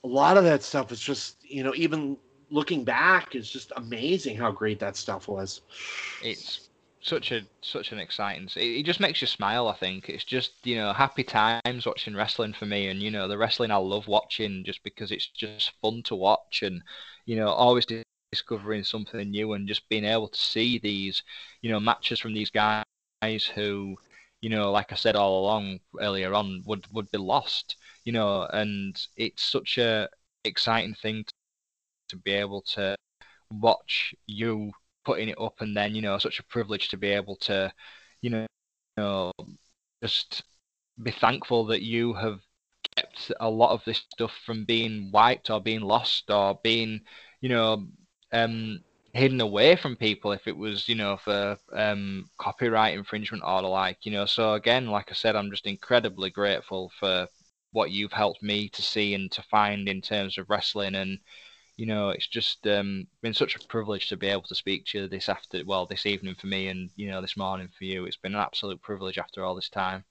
a lot of that stuff is just you know even looking back is just amazing how great that stuff was. it's such a such an exciting. It, it just makes you smile. I think it's just you know happy times watching wrestling for me, and you know the wrestling I love watching just because it's just fun to watch, and you know always discovering something new and just being able to see these you know matches from these guys who you know like I said all along earlier on would would be lost, you know, and it's such a exciting thing to be able to watch you putting it up and then you know such a privilege to be able to you know, you know just be thankful that you have kept a lot of this stuff from being wiped or being lost or being you know um hidden away from people if it was you know for um copyright infringement or the like you know. So again like i said i'm just incredibly grateful for what you've helped me to see and to find in terms of wrestling and you know, it's just um, been such a privilege to be able to speak to you this after, well, this evening for me, and you know, this morning for you. It's been an absolute privilege after all this time.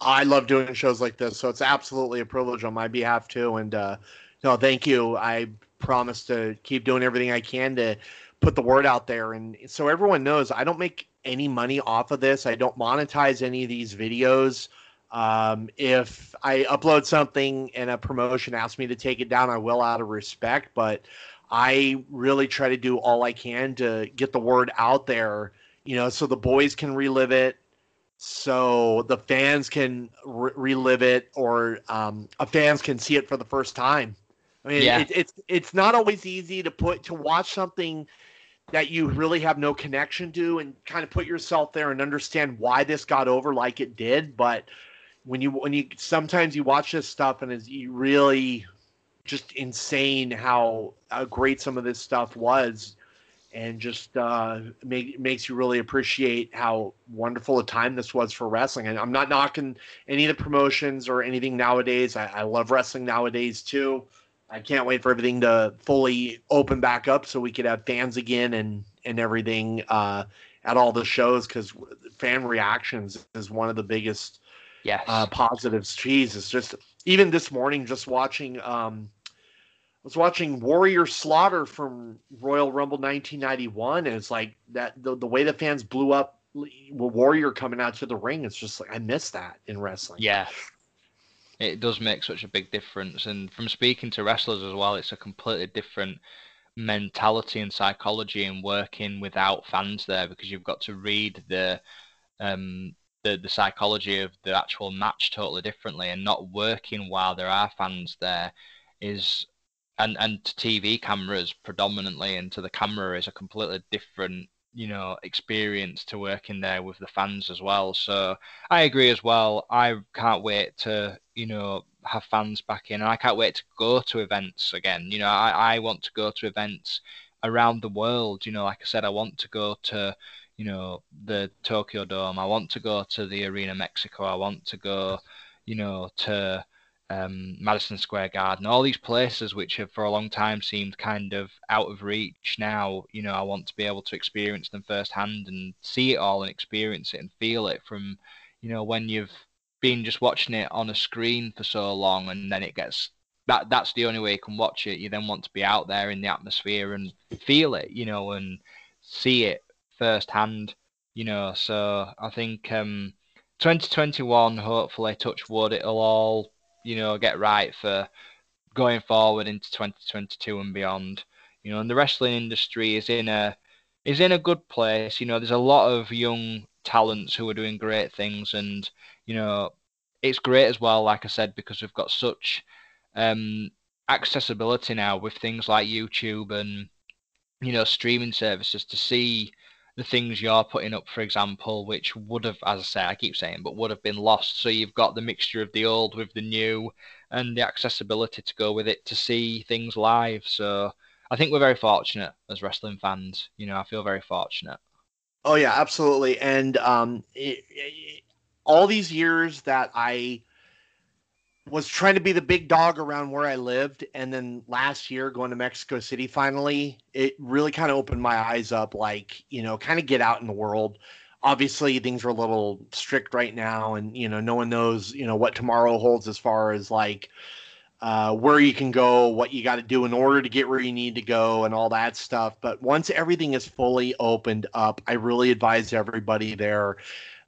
I love doing shows like this, so it's absolutely a privilege on my behalf too. And uh, no, thank you. I promise to keep doing everything I can to put the word out there, and so everyone knows I don't make any money off of this. I don't monetize any of these videos. Um, if I upload something and a promotion asks me to take it down, I will out of respect. But I really try to do all I can to get the word out there, you know, so the boys can relive it, so the fans can re- relive it, or um, a fans can see it for the first time. I mean, Yeah. it, it's it's not always easy to put to watch something that you really have no connection to and kind of put yourself there and understand why this got over like it did but when you when you sometimes you watch this stuff and it's, really just insane how uh, great some of this stuff was, and just uh, make, makes you really appreciate how wonderful a time this was for wrestling. And I'm not knocking any of the promotions or anything nowadays. I, I love wrestling nowadays too. I can't wait for everything to fully open back up so we could have fans again and and everything uh, at all the shows because fan reactions is one of the biggest Yes. uh, positives. Jesus, just even this morning, just watching. Um, I was watching Warrior Slaughter from Royal Rumble 1991, and it's like that the, the way the fans blew up Warrior coming out to the ring. It's just like I miss that in wrestling. Yeah. It does make such a big difference. And from speaking to wrestlers as well, it's a completely different mentality and psychology in working without fans there because you've got to read the um the, the psychology of the actual match totally differently and not working while there are fans there is and and to TV cameras predominantly and to the camera is a completely different you know experience to working there with the fans as well. So i agree as well. I can't wait to you know have fans back in and i can't wait to go to events again. You know i, I want to go to events around the world. You know like i said i want to go to you know the tokyo dome i want to go to the arena mexico i want to go you know to um, Madison Square Garden, all these places which have for a long time seemed kind of out of reach. Now, you know, I want to be able to experience them firsthand and see it all and experience it and feel it from, you know, when you've been just watching it on a screen for so long and then it gets that that's the only way you can watch it. You then want to be out there in the atmosphere and feel it, you know, and see it firsthand, you know. So I think um 2021, hopefully, touch wood, it'll all you know, get right for going forward into 2022 and beyond. You know, and the wrestling industry is in a is in a good place. You know, there's a lot of young talents who are doing great things, and you know, it's great as well. Like I said, because we've got such um, accessibility now with things like YouTube and you know streaming services to see the things you're putting up, for example, which would have, as I say, I keep saying, but would have been lost. So you've got the mixture of the old with the new and the accessibility to go with it to see things live. So I think we're very fortunate as wrestling fans. You know, I feel very fortunate. Oh yeah, absolutely. And um, it, it, all these years that I was trying to be the big dog around where I lived, and then last year going to Mexico City finally, it really kind of opened my eyes up. Like you know, kind of get out in the world. Obviously, things are a little strict right now, and you know, no one knows you know what tomorrow holds as far as like uh, where you can go, what you got to do in order to get where you need to go, and all that stuff. But once everything is fully opened up, I really advise everybody there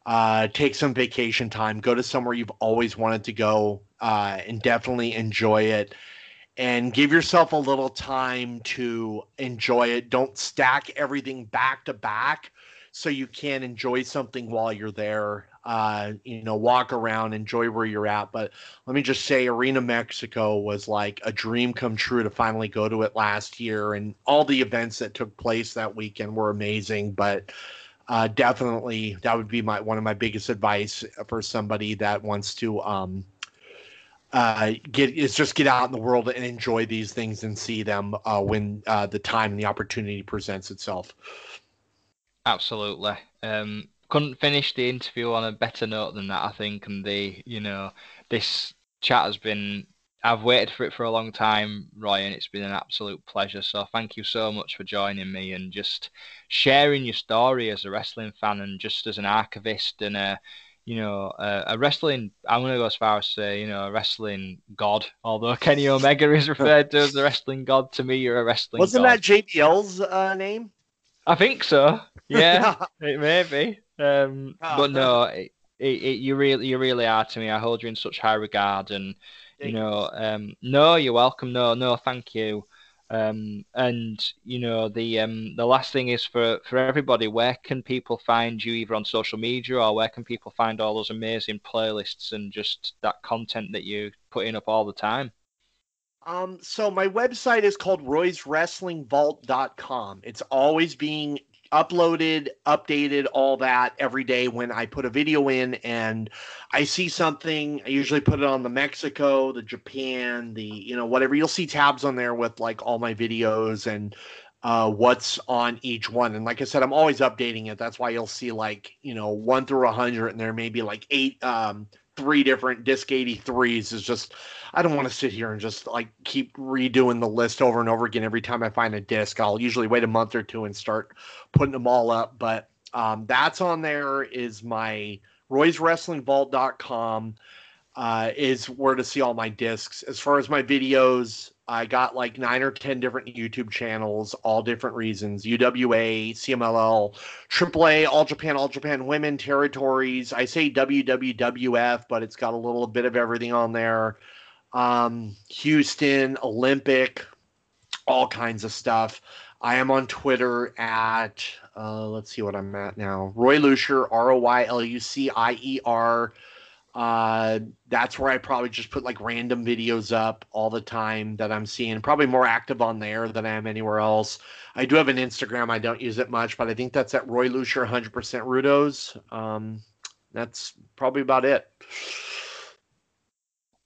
uh, take some vacation time, go to somewhere you've always wanted to go, uh, and definitely enjoy it. And give yourself a little time to enjoy it. Don't stack everything back to back so you can enjoy something while you're there. Uh, you know, walk around, enjoy where you're at. But let me just say, Arena Mexico was like a dream come true to finally go to it last year, and all the events that took place that weekend were amazing. But uh, definitely, that would be my one of my biggest advice for somebody that wants to um, uh, get is just get out in the world and enjoy these things and see them uh, when uh, the time and the opportunity presents itself. Absolutely. Um, couldn't finish the interview on a better note than that, I think. And the, you know, this chat has been, I've waited for it for a long time, Roy, and it's been an absolute pleasure. So thank you so much for joining me and just sharing your story as a wrestling fan and just as an archivist and a, you know, a, a wrestling, I'm going to go as far as say, you know, a wrestling god. Although Kenny Omega is referred to as a wrestling god, to me, you're a wrestling Wasn't god. that JBL's uh, name? I think so. Yeah, it may be. Um, Oh, but no, it, it, it, you really, you really are to me. I hold you in such high regard, and you know, um, no, you're welcome. No, no, thank you. Um, and you know, the um, the last thing is for for everybody. Where can people find you, either on social media, or where can people find all those amazing playlists and just that content that you're putting up all the time? Um, so my website is called roy's wrestling royswrestlingvault.com. It's always being uploaded, updated, all that every day when I put a video in and I see something. I usually put it on the Mexico, the Japan, the you know whatever. You'll see tabs on there with like all my videos and uh, what's on each one. And like I said, I'm always updating it. That's why you'll see like you know one through a hundred, and there may be like eight, um, three different disc 83s. Is just I don't want to sit here and just like keep redoing the list over and over again every time I find a disc. I'll usually wait a month or two and start putting them all up. But um, that's on there. Is my Roy'sWrestlingVault.com uh, is where to see all my discs. As far as my videos, I got like nine or ten different YouTube channels, all different reasons: UWA, CMLL, AAA, All Japan, All Japan Women territories. I say WWWF, but it's got a little bit of everything on there. Um, Houston, Olympic, all kinds of stuff. I am on Twitter at uh, let's see what I'm at now. Roy Lucier, R O Y L U C I E R. Uh, that's where I probably just put like random videos up all the time that I'm seeing. Probably more active on there than I am anywhere else. I do have an Instagram. I don't use it much, but I think that's at Roy Lucier 100% Rudos. Um, that's probably about it.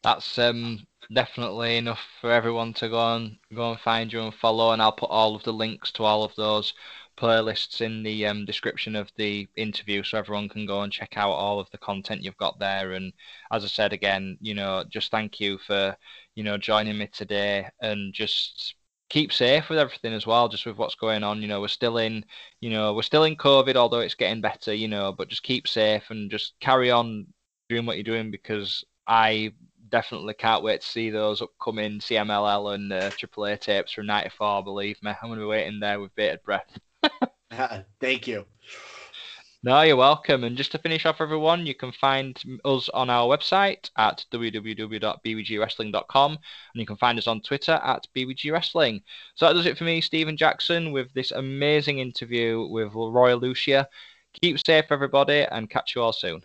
That's um, definitely enough for everyone to go and go and find you and follow. And I'll put all of the links to all of those playlists in the um, description of the interview so everyone can go and check out all of the content you've got there. And as I said again, you know, just thank you for, you know, joining me today and just keep safe with everything as well, just with what's going on. You know, we're still in, you know, we're still in COVID, although it's getting better, you know, but just keep safe and just carry on doing what you're doing because I definitely can't wait to see those upcoming CMLL and uh, AAA tapes from '94. Believe me, I'm going to be waiting there with bated breath. Thank you. No, you're welcome. And just to finish off, everyone, you can find us on our website at www.bwgwrestling.com and you can find us on Twitter at bwgwrestling. So that does it for me, Stephen Jackson, with this amazing interview with Roy Lucier. Keep safe, everybody, and catch you all soon.